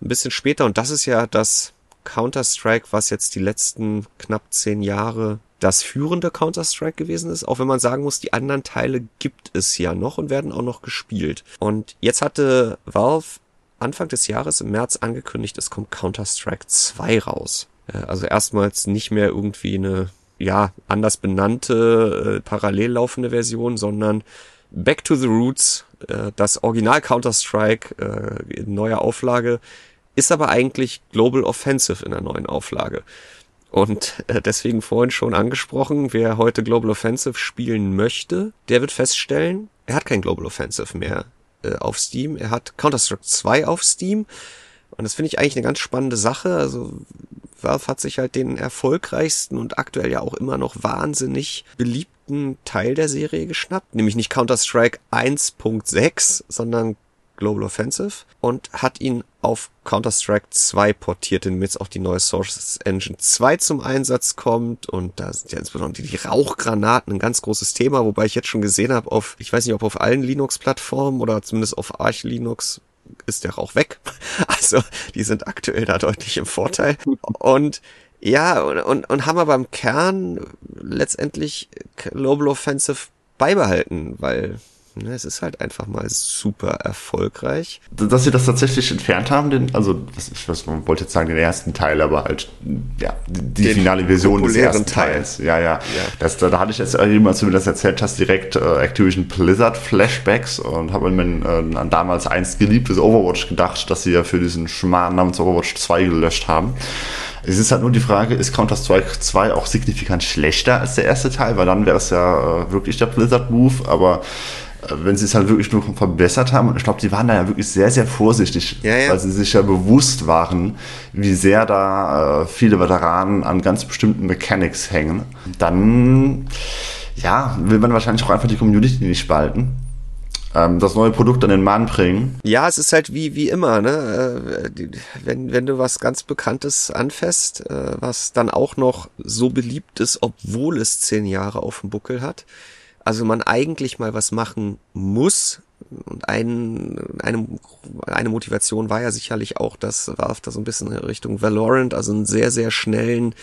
bisschen später. Und das ist ja das Counter-Strike, was jetzt die letzten knapp zehn Jahre das führende Counter-Strike gewesen ist, auch wenn man sagen muss, die anderen Teile gibt es ja noch und werden auch noch gespielt. Und jetzt hatte Valve Anfang des Jahres im März angekündigt, es kommt Counter-Strike 2 raus. Äh, also erstmals nicht mehr irgendwie eine, ja, anders benannte, äh, parallel laufende Version, sondern Back to the Roots, äh, das Original Counter-Strike äh, in neuer Auflage, ist aber eigentlich Global Offensive in der neuen Auflage. Und äh, deswegen vorhin schon angesprochen, wer heute Global Offensive spielen möchte, der wird feststellen, er hat kein Global Offensive mehr äh, auf Steam. Er hat Counter-Strike 2 auf Steam. Und das finde ich eigentlich eine ganz spannende Sache. Also Valve hat sich halt den erfolgreichsten und aktuell ja auch immer noch wahnsinnig beliebten Teil der Serie geschnappt. Nämlich nicht Counter-Strike 1.6, sondern Global Offensive und hat ihn auf Counter-Strike 2 portiert, dem jetzt auch die neue Source Engine 2 zum Einsatz kommt und da sind ja insbesondere die Rauchgranaten ein ganz großes Thema, wobei ich jetzt schon gesehen habe auf, ich weiß nicht, ob auf allen Linux-Plattformen oder zumindest auf Arch Linux ist der Rauch weg. Also die sind aktuell da deutlich im Vorteil und ja, und, und, und haben aber im Kern letztendlich Global Offensive beibehalten, weil es ist halt einfach mal super erfolgreich. Dass sie das tatsächlich entfernt haben, den, also ich was, man wollte jetzt sagen, den ersten Teil, aber halt ja, die, die finale Version des ersten Teil. Teils. Ja, ja. ja. Das, da, da hatte ich jetzt jemand, als du mir das erzählt hast, direkt äh, Activision Blizzard Flashbacks und habe mir äh, an damals einst geliebtes Overwatch gedacht, dass sie ja für diesen Schmarrn namens Overwatch 2 gelöscht haben. Es ist halt nur die Frage, ist Counter-Strike 2 auch signifikant schlechter als der erste Teil, weil dann wäre es ja äh, wirklich der Blizzard-Move, aber wenn sie es halt wirklich nur verbessert haben. Und ich glaube, die waren da ja wirklich sehr, sehr vorsichtig, ja, ja. weil sie sich ja bewusst waren, wie sehr da äh, viele Veteranen an ganz bestimmten Mechanics hängen. Dann, ja, will man wahrscheinlich auch einfach die Community nicht spalten ähm, das neue Produkt an den Mann bringen. Ja, es ist halt wie, wie immer, ne? Äh, wenn, wenn du was ganz Bekanntes anfasst, äh, was dann auch noch so beliebt ist, obwohl es zehn Jahre auf dem Buckel hat, also man eigentlich mal was machen muss. Und ein, eine, eine Motivation war ja sicherlich auch, dass Valve da so ein bisschen in Richtung Valorant, also einen sehr, sehr schnellen,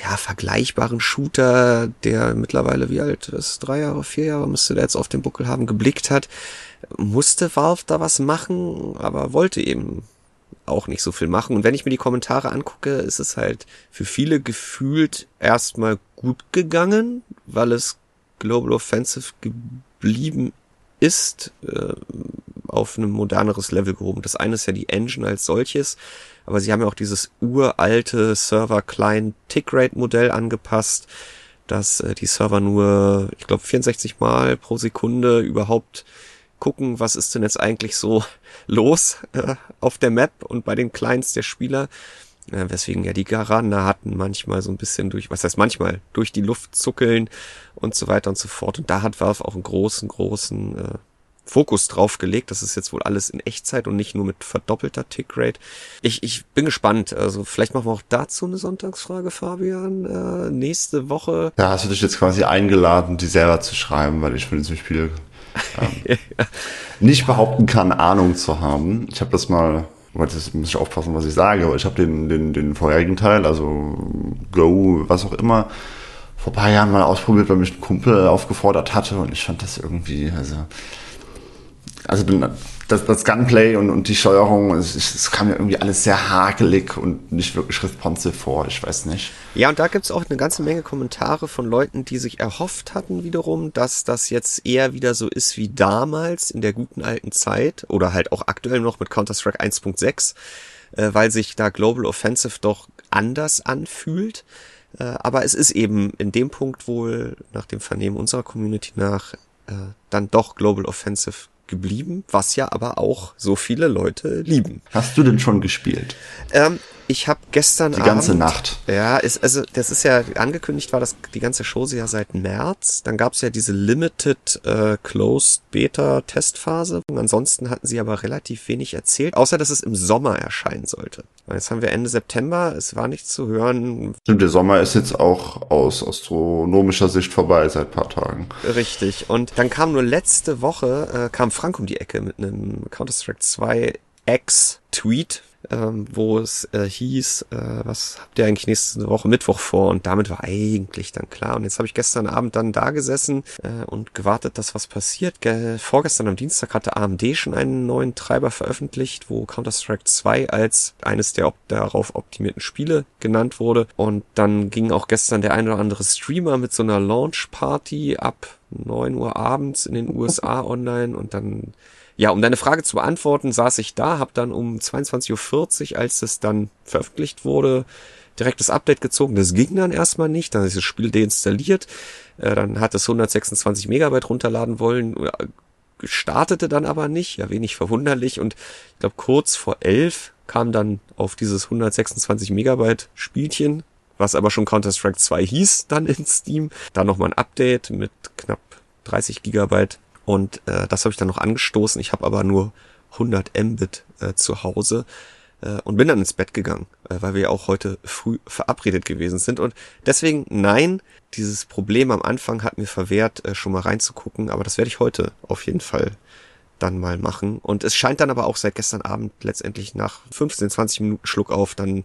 ja, vergleichbaren Shooter, der mittlerweile wie alt ist, drei Jahre, vier Jahre müsste der jetzt auf den Buckel haben, geblickt hat, musste Valve da was machen, aber wollte eben auch nicht so viel machen. Und wenn ich mir die Kommentare angucke, ist es halt für viele gefühlt erstmal gut gegangen, weil es Global Offensive geblieben ist, äh, auf ein moderneres Level gehoben. Das eine ist ja die Engine als solches, aber sie haben ja auch dieses uralte Server-Client-Tick-Rate-Modell angepasst, dass äh, die Server nur, ich glaube, 64 Mal pro Sekunde überhaupt gucken, was ist denn jetzt eigentlich so los äh, auf der Map und bei den Clients der Spieler. Äh, weswegen ja die hatten manchmal so ein bisschen durch, was heißt manchmal, durch die Luft zuckeln und so weiter und so fort. Und da hat Valve auch einen großen, großen äh, Fokus drauf gelegt. Das ist jetzt wohl alles in Echtzeit und nicht nur mit verdoppelter Tickrate. Ich, ich bin gespannt. Also vielleicht machen wir auch dazu eine Sonntagsfrage, Fabian. Äh, nächste Woche. Ja, hast du dich jetzt quasi eingeladen, die selber zu schreiben, weil ich von diesem Spiel ähm, nicht behaupten kann, Ahnung zu haben. Ich habe das mal das muss ich aufpassen, was ich sage, aber ich habe den, den, den vorherigen Teil, also Go, was auch immer, vor paar Jahren mal ausprobiert, weil mich ein Kumpel aufgefordert hatte und ich fand das irgendwie, also, also bin, das, das Gunplay und, und die Steuerung, es, es kam mir irgendwie alles sehr hakelig und nicht wirklich responsive vor, ich weiß nicht. Ja, und da gibt's auch eine ganze Menge Kommentare von Leuten, die sich erhofft hatten wiederum, dass das jetzt eher wieder so ist wie damals in der guten alten Zeit oder halt auch aktuell noch mit Counter-Strike 1.6, äh, weil sich da Global Offensive doch anders anfühlt. Äh, aber es ist eben in dem Punkt wohl, nach dem Vernehmen unserer Community nach, äh, dann doch Global Offensive geblieben, was ja aber auch so viele Leute lieben. Hast du denn schon gespielt? Ähm, ich habe gestern die ganze Abend, Nacht. Ja, ist also das ist ja angekündigt war das die ganze Show ja seit März. Dann gab's ja diese Limited äh, Closed Beta Testphase. Und ansonsten hatten sie aber relativ wenig erzählt, außer dass es im Sommer erscheinen sollte. Und jetzt haben wir Ende September. Es war nichts zu hören. Stimmt, der Sommer ist jetzt auch aus astronomischer Sicht vorbei seit paar Tagen. Richtig. Und dann kam nur letzte Woche äh, kam Frank um die Ecke mit einem Counter Strike 2 X Tweet ähm, wo es äh, hieß, äh, was habt ihr eigentlich nächste Woche Mittwoch vor? Und damit war eigentlich dann klar. Und jetzt habe ich gestern Abend dann da gesessen äh, und gewartet, dass was passiert. Ge vorgestern am Dienstag hatte AMD schon einen neuen Treiber veröffentlicht, wo Counter-Strike 2 als eines der op darauf optimierten Spiele genannt wurde. Und dann ging auch gestern der ein oder andere Streamer mit so einer Launch-Party ab 9 Uhr abends in den USA online und dann ja, um deine Frage zu beantworten, saß ich da, habe dann um 22.40 Uhr, als es dann veröffentlicht wurde, direkt das Update gezogen. Das ging dann erstmal nicht, dann ist das Spiel deinstalliert, äh, dann hat es 126 Megabyte runterladen wollen, äh, startete dann aber nicht, ja wenig verwunderlich und ich glaube kurz vor elf kam dann auf dieses 126 Megabyte Spielchen, was aber schon Counter-Strike 2 hieß, dann in Steam. Dann nochmal ein Update mit knapp 30 Gigabyte und äh, das habe ich dann noch angestoßen. Ich habe aber nur 100 Mbit äh, zu Hause äh, und bin dann ins Bett gegangen, äh, weil wir auch heute früh verabredet gewesen sind. Und deswegen, nein, dieses Problem am Anfang hat mir verwehrt, äh, schon mal reinzugucken. Aber das werde ich heute auf jeden Fall dann mal machen. Und es scheint dann aber auch seit gestern Abend letztendlich nach 15, 20 Minuten Schluck auf dann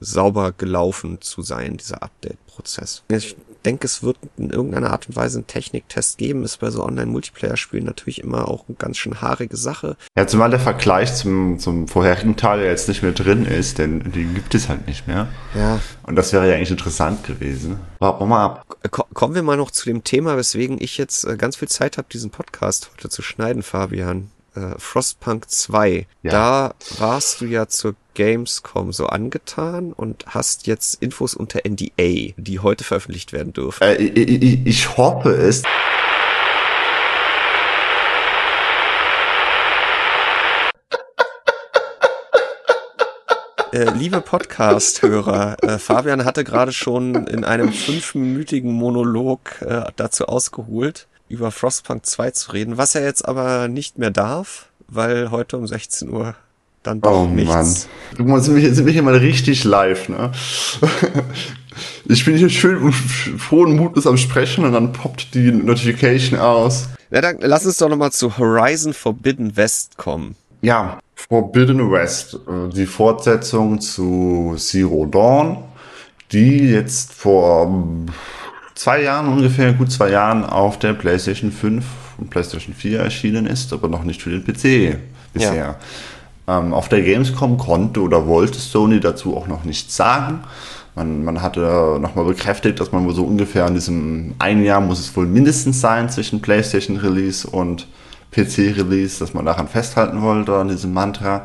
sauber gelaufen zu sein, dieser Update-Prozess. Ich denke, es wird in irgendeiner Art und Weise einen Techniktest geben. Ist bei so Online-Multiplayer-Spielen natürlich immer auch eine ganz schön haarige Sache. Ja, zumal der Vergleich zum, zum vorherigen Teil ja jetzt nicht mehr drin ist, denn den gibt es halt nicht mehr. Ja. Und das wäre ja eigentlich interessant gewesen. Warten mal ab. Kommen wir mal noch zu dem Thema, weswegen ich jetzt äh, ganz viel Zeit habe, diesen Podcast heute zu schneiden, Fabian äh, Frostpunk 2. Ja. Da warst du ja zur Gamescom so angetan und hast jetzt Infos unter NDA, die heute veröffentlicht werden dürfen. Äh, ich, ich, ich hoffe es. Äh, liebe Podcast-Hörer, äh, Fabian hatte gerade schon in einem fünfminütigen Monolog äh, dazu ausgeholt, über Frostpunk 2 zu reden, was er jetzt aber nicht mehr darf, weil heute um 16 Uhr dann doch oh, nichts. Mann. Du musst mich, jetzt bin ich mal richtig live, ne? Ich bin hier schön frohen Mutes am Sprechen und dann poppt die Notification aus. Ja, dann lass uns doch nochmal zu Horizon Forbidden West kommen. Ja, Forbidden West, äh, die Fortsetzung zu Zero Dawn, die jetzt vor zwei Jahren ungefähr, gut zwei Jahren auf der PlayStation 5 und PlayStation 4 erschienen ist, aber noch nicht für den PC bisher. Ja. Ähm, auf der Gamescom konnte oder wollte Sony dazu auch noch nichts sagen. Man, man hatte nochmal bekräftigt, dass man wohl so ungefähr in diesem ein Jahr muss es wohl mindestens sein zwischen PlayStation Release und PC Release, dass man daran festhalten wollte, an diesem Mantra.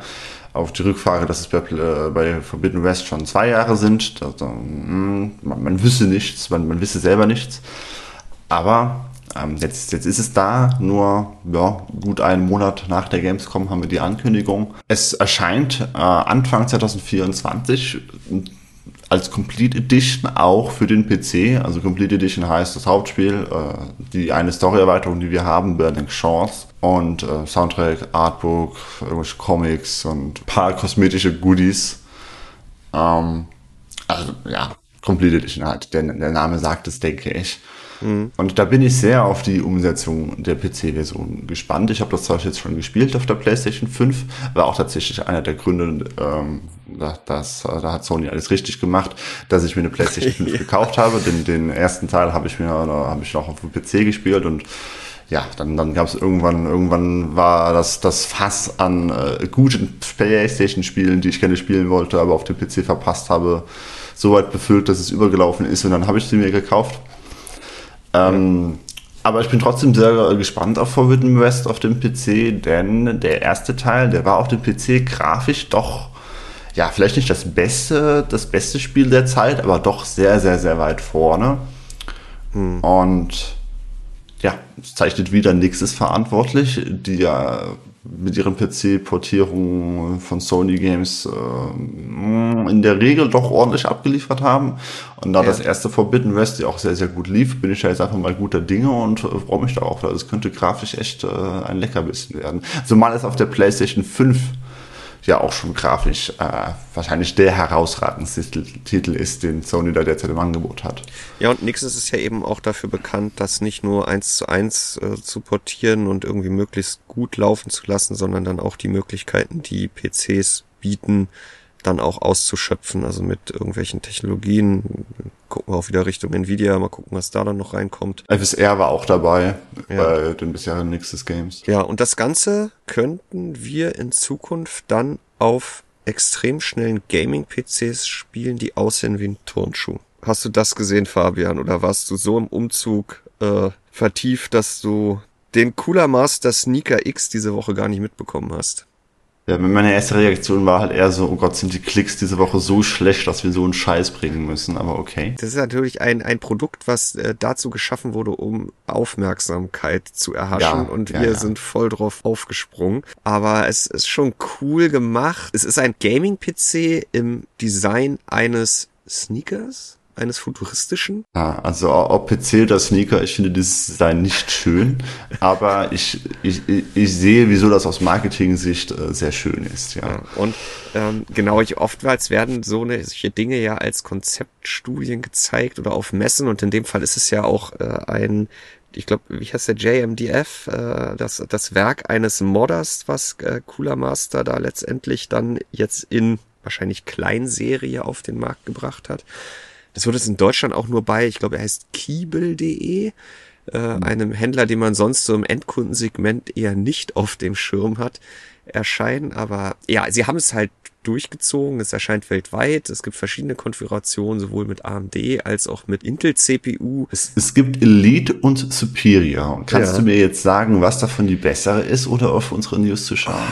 Auf die Rückfrage, dass es bei, äh, bei Forbidden West schon zwei Jahre sind. Also, mh, hm, man, man wüsste nichts, man, man wisse selber nichts. Aber ähm, jetzt, jetzt ist es da, nur ja, gut einen Monat nach der Gamescom haben wir die Ankündigung. Es erscheint äh, Anfang 2024 als Complete Edition auch für den PC. Also Complete Edition heißt das Hauptspiel, äh, die eine Story-Erweiterung, die wir haben, Burning Shores und äh, Soundtrack, Artbook, irgendwelche Comics und paar kosmetische Goodies. Ähm, also ja, Complete Edition halt. Der, der Name sagt es, denke ich. Mhm. Und da bin ich sehr auf die Umsetzung der PC-Version gespannt. Ich habe das zwar jetzt schon gespielt auf der PlayStation 5, war auch tatsächlich einer der Gründe, ähm, da, das, da hat Sony alles richtig gemacht, dass ich mir eine PlayStation 5 gekauft habe. Den, den ersten Teil habe ich mir habe ich noch auf dem PC gespielt und ja, dann, dann gab es irgendwann, irgendwann war das, das Fass an äh, guten Playstation-Spielen, die ich gerne spielen wollte, aber auf dem PC verpasst habe, so weit befüllt, dass es übergelaufen ist und dann habe ich sie mir gekauft. Ähm, aber ich bin trotzdem sehr gespannt auf Forbidden West auf dem PC, denn der erste Teil, der war auf dem PC grafisch doch, ja, vielleicht nicht das beste, das beste Spiel der Zeit, aber doch sehr, sehr, sehr weit vorne. Hm. Und ja, es zeichnet wieder Nixes verantwortlich, die ja mit ihren PC-Portierungen von Sony Games äh, in der Regel doch ordentlich abgeliefert haben. Und da ja. das erste Forbidden West ja auch sehr, sehr gut lief, bin ich da jetzt einfach mal guter Dinge und äh, freue mich da auch. Also es könnte grafisch echt äh, ein Leckerbissen werden. Zumal es auf der PlayStation 5 ja auch schon grafisch äh, wahrscheinlich der herausragendste Titel ist, den Sony da derzeit im Angebot hat. Ja, und Nixes ist ja eben auch dafür bekannt, das nicht nur eins zu eins äh, zu portieren und irgendwie möglichst gut laufen zu lassen, sondern dann auch die Möglichkeiten, die PCs bieten, dann auch auszuschöpfen, also mit irgendwelchen Technologien. Gucken wir auch wieder Richtung Nvidia, mal gucken, was da dann noch reinkommt. FSR war auch dabei ja. bei den bisherigen Nixes Games. Ja, und das Ganze könnten wir in Zukunft dann auf extrem schnellen Gaming-PCs spielen, die aussehen wie ein Turnschuh. Hast du das gesehen, Fabian? Oder warst du so im Umzug äh, vertieft, dass du den Cooler Master Sneaker X diese Woche gar nicht mitbekommen hast? Ja, meine erste Reaktion war halt eher so, oh Gott, sind die Klicks diese Woche so schlecht, dass wir so einen Scheiß bringen müssen, aber okay. Das ist natürlich ein, ein Produkt, was äh, dazu geschaffen wurde, um Aufmerksamkeit zu erhaschen ja, und wir ja, ja. sind voll drauf aufgesprungen. Aber es ist schon cool gemacht. Es ist ein Gaming-PC im Design eines Sneakers eines futuristischen? Ja, also ob PC oder Sneaker, ich finde dieses Design nicht schön, aber ich, ich, ich sehe, wieso das aus Marketing-Sicht äh, sehr schön ist. Ja. ja und ähm, genau, ich oftmals werden so eine, solche Dinge ja als Konzeptstudien gezeigt oder auf Messen und in dem Fall ist es ja auch äh, ein ich glaube, wie heißt der JMDF, äh, das, das Werk eines Modders, was äh, Cooler Master da letztendlich dann jetzt in wahrscheinlich Kleinserie auf den Markt gebracht hat. Das wird es in Deutschland auch nur bei, ich glaube, er heißt kiebel.de, äh, mhm. einem Händler, den man sonst so im Endkundensegment eher nicht auf dem Schirm hat, erscheinen. Aber ja, sie haben es halt durchgezogen. Es erscheint weltweit. Es gibt verschiedene Konfigurationen, sowohl mit AMD als auch mit Intel CPU. Es, es gibt Elite und Superior. Kannst ja. du mir jetzt sagen, was davon die bessere ist oder auf unsere News zu schauen?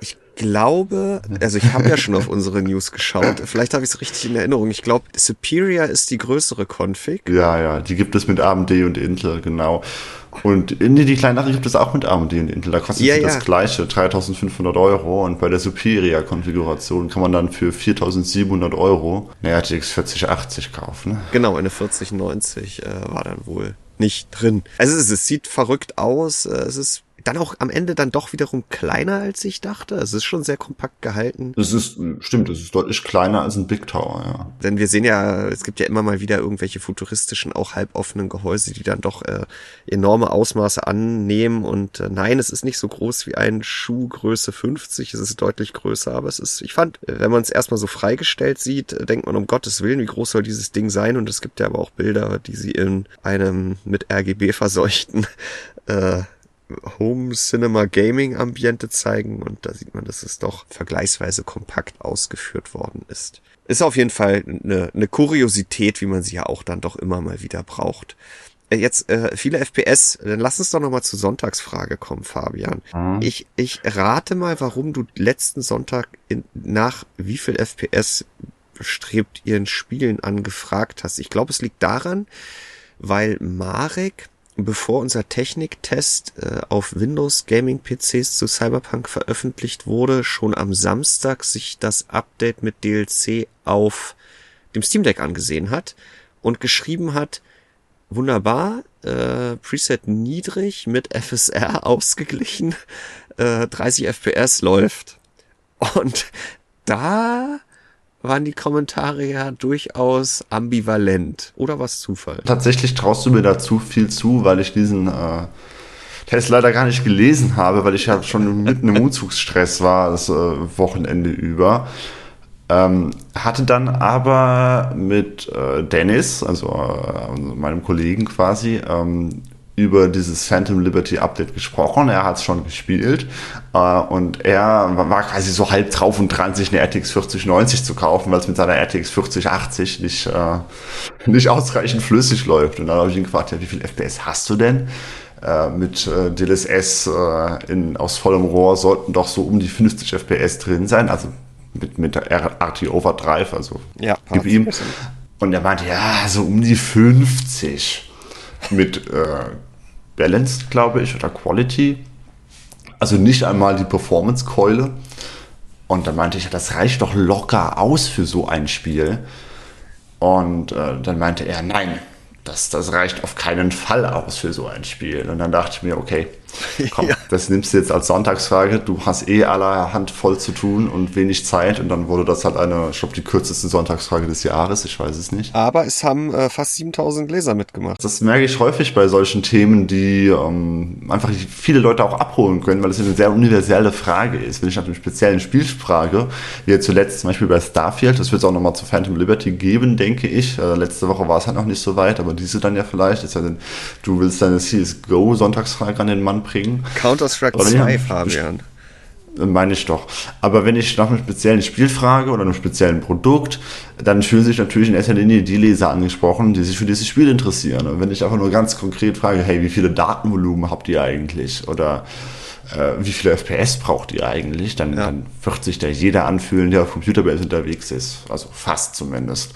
Ich glaube, also ich habe ja schon auf unsere News geschaut. Vielleicht habe ich es richtig in Erinnerung. Ich glaube, Superior ist die größere Config. Ja, ja, die gibt es mit AMD und Intel, genau. Und in die kleinere gibt es auch mit AMD und Intel. Da kostet ja, ja. das gleiche, 3500 Euro. Und bei der Superior-Konfiguration kann man dann für 4700 Euro eine RTX 4080 kaufen. Genau, eine 4090 äh, war dann wohl nicht drin. Also es, es sieht verrückt aus. Äh, es ist dann auch am Ende dann doch wiederum kleiner, als ich dachte. Es ist schon sehr kompakt gehalten. Es ist, stimmt, es ist deutlich kleiner als ein Big Tower, ja. Denn wir sehen ja, es gibt ja immer mal wieder irgendwelche futuristischen, auch halboffenen Gehäuse, die dann doch äh, enorme Ausmaße annehmen. Und äh, nein, es ist nicht so groß wie ein Schuh Größe 50, es ist deutlich größer, aber es ist, ich fand, wenn man es erstmal so freigestellt sieht, denkt man um Gottes Willen, wie groß soll dieses Ding sein? Und es gibt ja aber auch Bilder, die sie in einem mit RGB verseuchten äh, Home Cinema Gaming Ambiente zeigen und da sieht man, dass es doch vergleichsweise kompakt ausgeführt worden ist. Ist auf jeden Fall eine, eine Kuriosität, wie man sie ja auch dann doch immer mal wieder braucht. Äh, jetzt äh, viele FPS, dann lass uns doch nochmal zur Sonntagsfrage kommen, Fabian. Mhm. Ich, ich rate mal, warum du letzten Sonntag in, nach wie viel FPS strebt ihren Spielen angefragt hast. Ich glaube, es liegt daran, weil Marek bevor unser Techniktest äh, auf Windows Gaming PCs zu Cyberpunk veröffentlicht wurde, schon am Samstag sich das Update mit DLC auf dem Steam Deck angesehen hat und geschrieben hat, wunderbar, äh, Preset niedrig mit FSR ausgeglichen, äh, 30 FPS läuft. Und da waren die Kommentare ja durchaus ambivalent. Oder was Zufall? Tatsächlich traust du mir da zu viel zu, weil ich diesen äh, Test leider gar nicht gelesen habe, weil ich ja schon mitten im Umzugsstress war das äh, Wochenende über. Ähm, hatte dann aber mit äh, Dennis, also äh, meinem Kollegen quasi, ähm, über dieses Phantom Liberty Update gesprochen. Er hat es schon gespielt äh, und er war quasi so halb drauf und dran, sich eine RTX 4090 zu kaufen, weil es mit seiner RTX 4080 nicht, äh, nicht ausreichend flüssig läuft. Und dann habe ich ihn gefragt, ja, wie viel FPS hast du denn? Äh, mit äh, DLSS äh, in, aus vollem Rohr sollten doch so um die 50 FPS drin sein, also mit, mit RT Overdrive, also ja, gib ihm. Und er meinte, ja, so um die 50 mit äh, Balanced, glaube ich, oder Quality. Also nicht einmal die Performance-Keule. Und dann meinte ich, das reicht doch locker aus für so ein Spiel. Und äh, dann meinte er, nein, das, das reicht auf keinen Fall aus für so ein Spiel. Und dann dachte ich mir, okay, komm, ja. das nimmst du jetzt als Sonntagsfrage. Du hast eh allerhand voll zu tun und wenig Zeit. Und dann wurde das halt eine, ich glaube, die kürzeste Sonntagsfrage des Jahres. Ich weiß es nicht. Aber es haben äh, fast 7000 Leser mitgemacht. Das merke ich häufig bei solchen Themen, die ähm, einfach viele Leute auch abholen können, weil es eine sehr universelle Frage ist. Wenn ich nach einem speziellen Spiel frage, wie jetzt zuletzt zum Beispiel bei Starfield, das wird es auch nochmal zu Phantom Liberty geben, denke ich. Äh, letzte Woche war es halt noch nicht so weit, aber diese dann ja vielleicht. Ist ja denn, du willst deine CSGO-Sonntagsfrage an den Mann bringen. Counter-Strike 2, Fabian. Meine ich doch. Aber wenn ich nach einem speziellen Spiel frage oder einem speziellen Produkt, dann fühlen sich natürlich in erster Linie die Leser angesprochen, die sich für dieses Spiel interessieren. Und wenn ich einfach nur ganz konkret frage, hey, wie viele Datenvolumen habt ihr eigentlich? Oder äh, wie viele FPS braucht ihr eigentlich? Dann, ja. dann wird sich da jeder anfühlen, der auf Computerbase unterwegs ist. Also fast zumindest.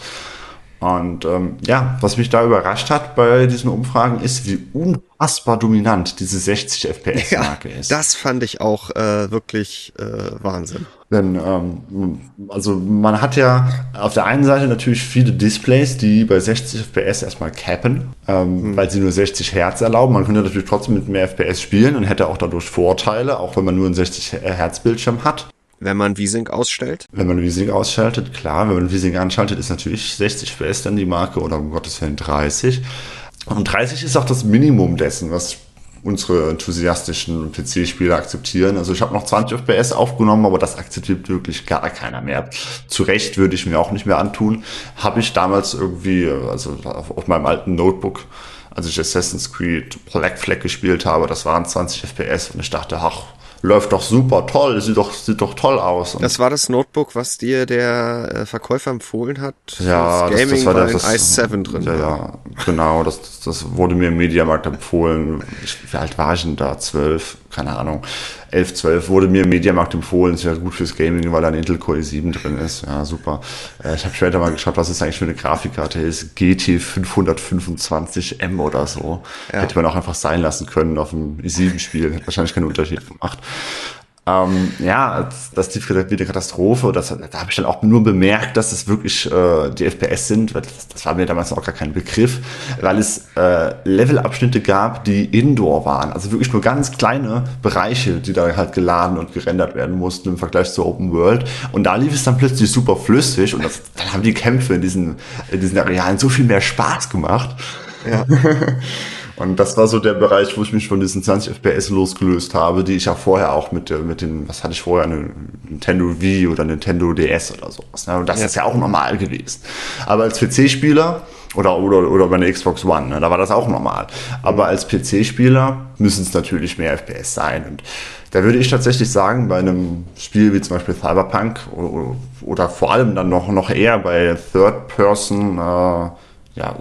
Und ähm, ja, was mich da überrascht hat bei diesen Umfragen ist, wie unfassbar dominant diese 60 FPS-Marke ja, ist. Das fand ich auch äh, wirklich äh, Wahnsinn. Denn ähm, also man hat ja auf der einen Seite natürlich viele Displays, die bei 60 FPS erstmal cappen, ähm, mhm. weil sie nur 60 Hertz erlauben. Man könnte natürlich trotzdem mit mehr FPS spielen und hätte auch dadurch Vorteile, auch wenn man nur einen 60 Hertz Bildschirm hat. Wenn man V-Sync ausstellt? Wenn man V-Sync ausschaltet, klar. Wenn man V-Sync anschaltet, ist natürlich 60 FPS dann die Marke oder um Gottes Willen 30. Und 30 ist auch das Minimum dessen, was unsere enthusiastischen PC-Spieler akzeptieren. Also ich habe noch 20 FPS aufgenommen, aber das akzeptiert wirklich gar keiner mehr. Zu Recht würde ich mir auch nicht mehr antun. Habe ich damals irgendwie, also auf meinem alten Notebook, als ich Assassin's Creed Black Flag gespielt habe, das waren 20 FPS und ich dachte, ach, läuft doch super toll, sieht doch, sieht doch toll aus. das war das Notebook, was dir der äh, Verkäufer empfohlen hat. Ja, das, Gaming das war das, das i7 drin. Ja, ja, genau, das, das wurde mir im Mediamarkt empfohlen. Ich, wie alt war ich denn da? Zwölf? Keine Ahnung. 11, 12 wurde mir im Mediamarkt empfohlen, ist ja gut fürs Gaming, weil da ein Intel Core i7 drin ist. Ja, super. Äh, ich habe später mal geschaut, was es eigentlich für eine Grafikkarte ist. GT 525M oder so. Ja. Hätte man auch einfach sein lassen können auf dem i7-Spiel. Hätte wahrscheinlich keinen Unterschied gemacht. Ähm, ja, das, ist die, die Katastrophe. Das, da habe ich dann auch nur bemerkt, dass es wirklich äh, die FPS sind. Weil das, das war mir damals auch gar kein Begriff, weil es äh, Levelabschnitte gab, die Indoor waren. Also wirklich nur ganz kleine Bereiche, die da halt geladen und gerendert werden mussten im Vergleich zur Open World. Und da lief es dann plötzlich super flüssig und das, dann haben die Kämpfe in diesen, in diesen Arealen so viel mehr Spaß gemacht. Ja. Und das war so der Bereich, wo ich mich von diesen 20 FPS losgelöst habe, die ich ja vorher auch mit, mit den, was hatte ich vorher, eine Nintendo Wii oder Nintendo DS oder sowas. Ne? Und das ja. ist ja auch normal gewesen. Aber als PC-Spieler oder, oder, oder bei einer Xbox One, ne? da war das auch normal. Aber als PC-Spieler müssen es natürlich mehr FPS sein. Und da würde ich tatsächlich sagen, bei einem Spiel wie zum Beispiel Cyberpunk oder, oder vor allem dann noch, noch eher bei Third Person, äh, ja,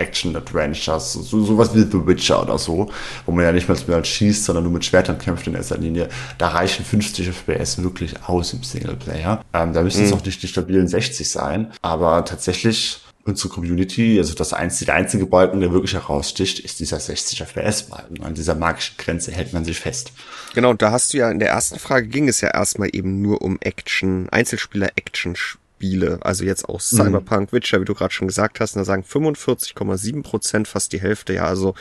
Action-Adventures, so, sowas wie The Witcher oder so, wo man ja nicht mal mehr schießt, sondern nur mit Schwertern kämpft in erster Linie, da reichen 50 FPS wirklich aus im Singleplayer. Ähm, da müssen es mhm. auch nicht die stabilen 60 sein, aber tatsächlich unsere Community, also das einzige, der einzige Balken, der wirklich heraussticht, ist dieser 60 FPS-Balken. An dieser magischen Grenze hält man sich fest. Genau, und da hast du ja in der ersten Frage ging es ja erstmal eben nur um Action, Einzelspieler-Action Spiele, also jetzt auch mhm. Cyberpunk, mhm. Witcher, wie du gerade schon gesagt hast, da sagen 45,7 Prozent, fast die Hälfte, ja, also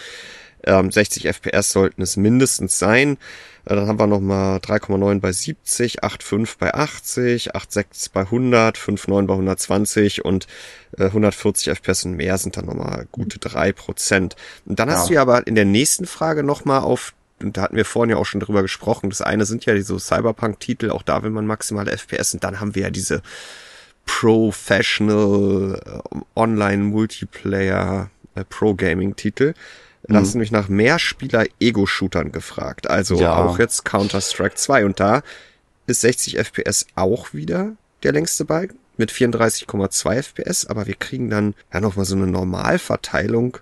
ähm, 60 FPS sollten es mindestens sein. Äh, dann haben wir nochmal 3,9 bei 70, 8,5 bei 80, 8,6 bei 100, 5,9 bei 120 und äh, 140 FPS und mehr sind dann nochmal gute drei Prozent. Und dann ja. hast du ja aber in der nächsten Frage nochmal auf und da hatten wir vorhin ja auch schon drüber gesprochen. Das eine sind ja diese Cyberpunk-Titel, auch da will man maximale FPS und dann haben wir ja diese Professional äh, Online Multiplayer äh, Pro Gaming Titel. Da mhm. hast du nämlich nach Mehrspieler-Ego-Shootern gefragt. Also ja. auch jetzt Counter-Strike 2. Und da ist 60 FPS auch wieder der längste Balken mit 34,2 FPS. Aber wir kriegen dann ja nochmal so eine Normalverteilung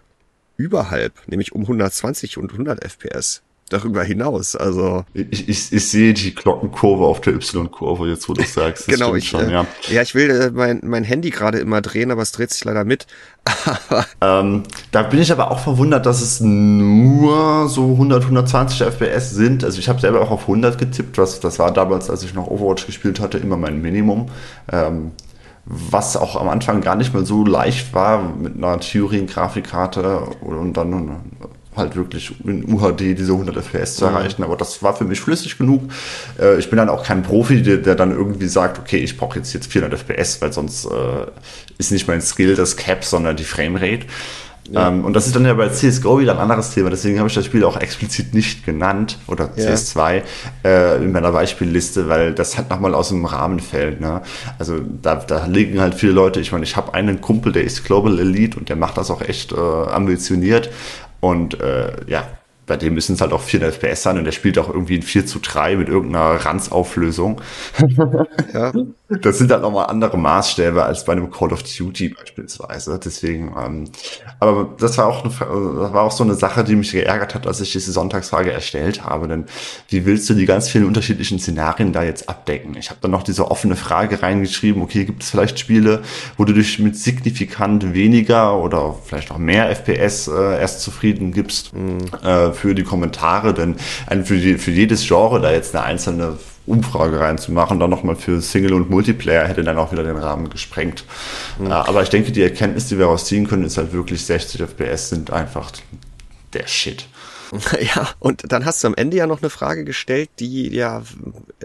überhalb, nämlich um 120 und 100 FPS darüber hinaus. Also ich, ich, ich sehe die Glockenkurve auf der Y-Kurve jetzt, wo du sagst. genau, ich, schon, äh, ja. ja, ich will äh, mein, mein Handy gerade immer drehen, aber es dreht sich leider mit. ähm, da bin ich aber auch verwundert, dass es nur so 100, 120 FPS sind. Also ich habe selber auch auf 100 getippt. Was, das war damals, als ich noch Overwatch gespielt hatte, immer mein Minimum. Ähm, was auch am Anfang gar nicht mehr so leicht war mit einer Turing-Grafikkarte und dann halt wirklich in UHD diese 100 FPS zu mhm. erreichen. Aber das war für mich flüssig genug. Äh, ich bin dann auch kein Profi, der, der dann irgendwie sagt, okay, ich brauche jetzt jetzt 400 FPS, weil sonst äh, ist nicht mein Skill das Cap, sondern die Framerate. Ja. Ähm, und das ist dann ja bei CSGO wieder ein anderes Thema, deswegen habe ich das Spiel auch explizit nicht genannt oder ja. CS2 äh, in meiner Beispielliste, weil das halt nochmal aus dem Rahmen fällt. Ne? Also da, da liegen halt viele Leute, ich meine, ich habe einen Kumpel, der ist Global Elite und der macht das auch echt äh, ambitioniert, und äh, ja, bei dem müssen es halt auch 400 FPS sein und der spielt auch irgendwie in 4 zu 3 mit irgendeiner Ranzauflösung. ja. Das sind halt nochmal andere Maßstäbe als bei einem Call of Duty beispielsweise. Deswegen, ähm, aber das war auch eine, das war auch so eine Sache, die mich geärgert hat, als ich diese Sonntagsfrage erstellt habe. Denn wie willst du die ganz vielen unterschiedlichen Szenarien da jetzt abdecken? Ich habe dann noch diese offene Frage reingeschrieben, okay, gibt es vielleicht Spiele, wo du dich mit signifikant weniger oder vielleicht auch mehr FPS äh, erst zufrieden gibst? Mhm. Äh, für die Kommentare, denn für, die, für jedes Genre da jetzt eine einzelne Umfrage reinzumachen, dann nochmal für Single und Multiplayer hätte dann auch wieder den Rahmen gesprengt. Mhm. Aber ich denke, die Erkenntnis, die wir daraus ziehen können, ist halt wirklich 60 FPS sind einfach der Shit. Ja, und dann hast du am Ende ja noch eine Frage gestellt, die ja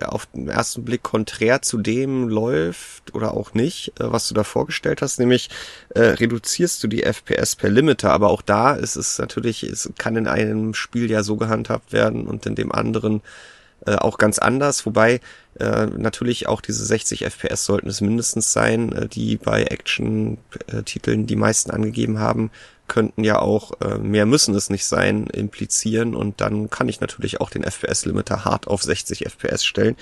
auf den ersten Blick konträr zu dem läuft oder auch nicht, äh, was du da vorgestellt hast, nämlich äh, reduzierst du die FPS per Limiter, aber auch da ist es natürlich, es kann in einem Spiel ja so gehandhabt werden und in dem anderen äh, auch ganz anders, wobei äh, natürlich auch diese 60 FPS sollten es mindestens sein, äh, die bei Action-Titeln die meisten angegeben haben, könnten ja auch, äh, mehr müssen es nicht sein, implizieren und dann kann ich natürlich auch den FPS-Limiter hart auf 60 FPS stellen.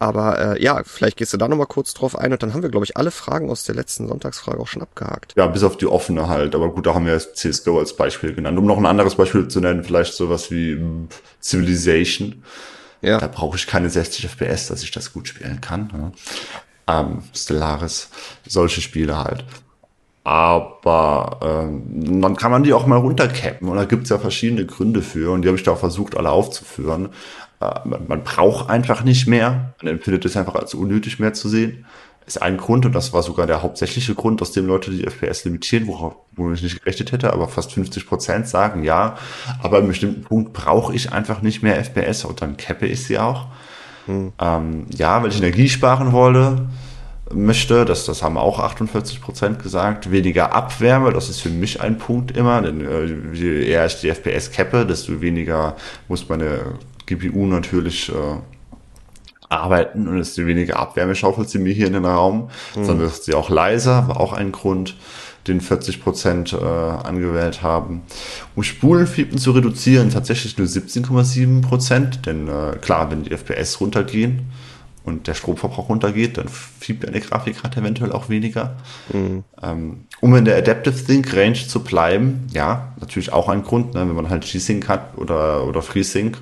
Aber äh, ja, vielleicht gehst du da nochmal kurz drauf ein und dann haben wir, glaube ich, alle Fragen aus der letzten Sonntagsfrage auch schon abgehakt. Ja, bis auf die offene halt. Aber gut, da haben wir CSGO als Beispiel genannt. Um noch ein anderes Beispiel zu nennen, vielleicht sowas wie Civilization Ja. Da brauche ich keine 60 FPS, dass ich das gut spielen kann. Ne? Ähm, Stellaris, solche Spiele halt. Aber ähm, dann kann man die auch mal runtercappen. Und da gibt es ja verschiedene Gründe für. Und die habe ich da auch versucht, alle aufzuführen. Äh, man, man, braucht einfach nicht mehr. Man empfindet es einfach als unnötig mehr zu sehen. Ist ein Grund, und das war sogar der hauptsächliche Grund, aus dem Leute die FPS limitieren, worauf wo ich nicht gerechnet hätte, aber fast 50 Prozent sagen ja. Aber an einem bestimmten Punkt brauche ich einfach nicht mehr FPS und dann cappe ich sie auch. Hm. Ähm, ja, weil ich Energie sparen wollte möchte, das, das haben auch 48 Prozent gesagt, weniger Abwärme, das ist für mich ein Punkt immer, denn äh, je eher ich die FPS cappe, desto weniger muss meine GPU natürlich äh, arbeiten und desto weniger Abwärme schaufelt sie mir hier in den Raum, mhm. sondern wird sie auch leiser, war auch ein Grund, den 40 Prozent äh, angewählt haben. Um Spulenfiepen zu reduzieren, tatsächlich nur 17,7 Prozent, denn äh, klar, wenn die FPS runtergehen, und der Stromverbrauch runtergeht, dann fiebt eine Grafikkarte eventuell auch weniger. Mhm. Ähm, um in der Adaptive Sync Range zu bleiben, ja, natürlich auch ein Grund, ne, wenn man halt G-Sync hat oder, oder FreeSync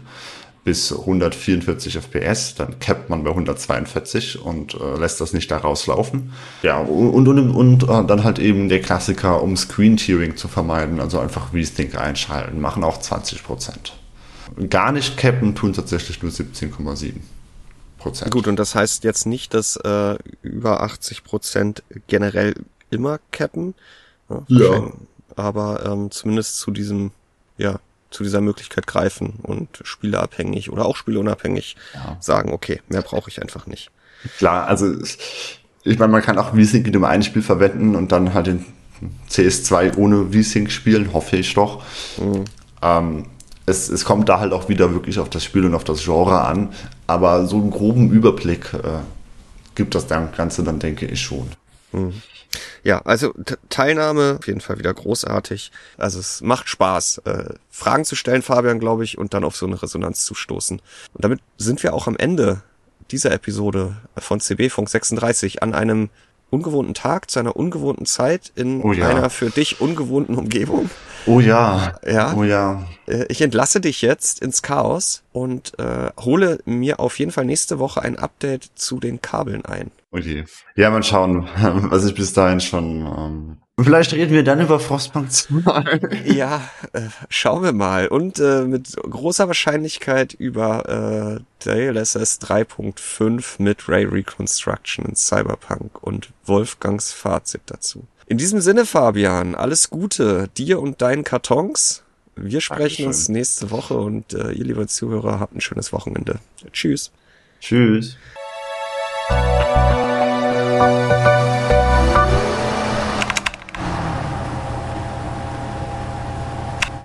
bis 144 FPS, dann cappt man bei 142 und äh, lässt das nicht da rauslaufen. Ja, und, und, und äh, dann halt eben der Klassiker, um Screen-Tearing zu vermeiden, also einfach V-Sync einschalten, machen auch 20%. Gar nicht cappen tun tatsächlich nur 17,7. Prozent. Gut, und das heißt jetzt nicht, dass äh, über 80 Prozent generell immer cappen. Ne? Ja. Aber ähm, zumindest zu diesem, ja, zu dieser Möglichkeit greifen und spieleabhängig oder auch spieleunabhängig ja. sagen, okay, mehr brauche ich einfach nicht. Klar, also ich meine, man kann auch V-Sync in dem einen Spiel verwenden und dann halt den CS2 ohne V-Sync spielen, hoffe ich doch. Mhm. Ähm, es, es kommt da halt auch wieder wirklich auf das Spiel und auf das Genre an. Aber so einen groben Überblick äh, gibt das Ganze dann, denke ich, schon. Mhm. Ja, also Teilnahme auf jeden Fall wieder großartig. Also es macht Spaß, äh, Fragen zu stellen, Fabian, glaube ich, und dann auf so eine Resonanz zu stoßen. Und damit sind wir auch am Ende dieser Episode von CB Funk 36 an einem ungewohnten Tag, zu einer ungewohnten Zeit in oh ja. einer für dich ungewohnten Umgebung. Oh ja. Ja. Oh ja. Äh, ich entlasse dich jetzt ins Chaos und äh, hole mir auf jeden Fall nächste Woche ein Update zu den Kabeln ein. Okay. Ja, mal schauen, was ich bis dahin schon ähm, Vielleicht reden wir dann über Frostpunk 2. ja, äh, schauen wir mal. Und äh, mit großer Wahrscheinlichkeit über äh, DLSS 3.5 mit Ray Reconstruction in Cyberpunk und Wolfgangs Fazit dazu. In diesem Sinne, Fabian, alles Gute dir und deinen Kartons. Wir sprechen Dankeschön. uns nächste Woche und äh, ihr, liebe Zuhörer, habt ein schönes Wochenende. Tschüss. Tschüss.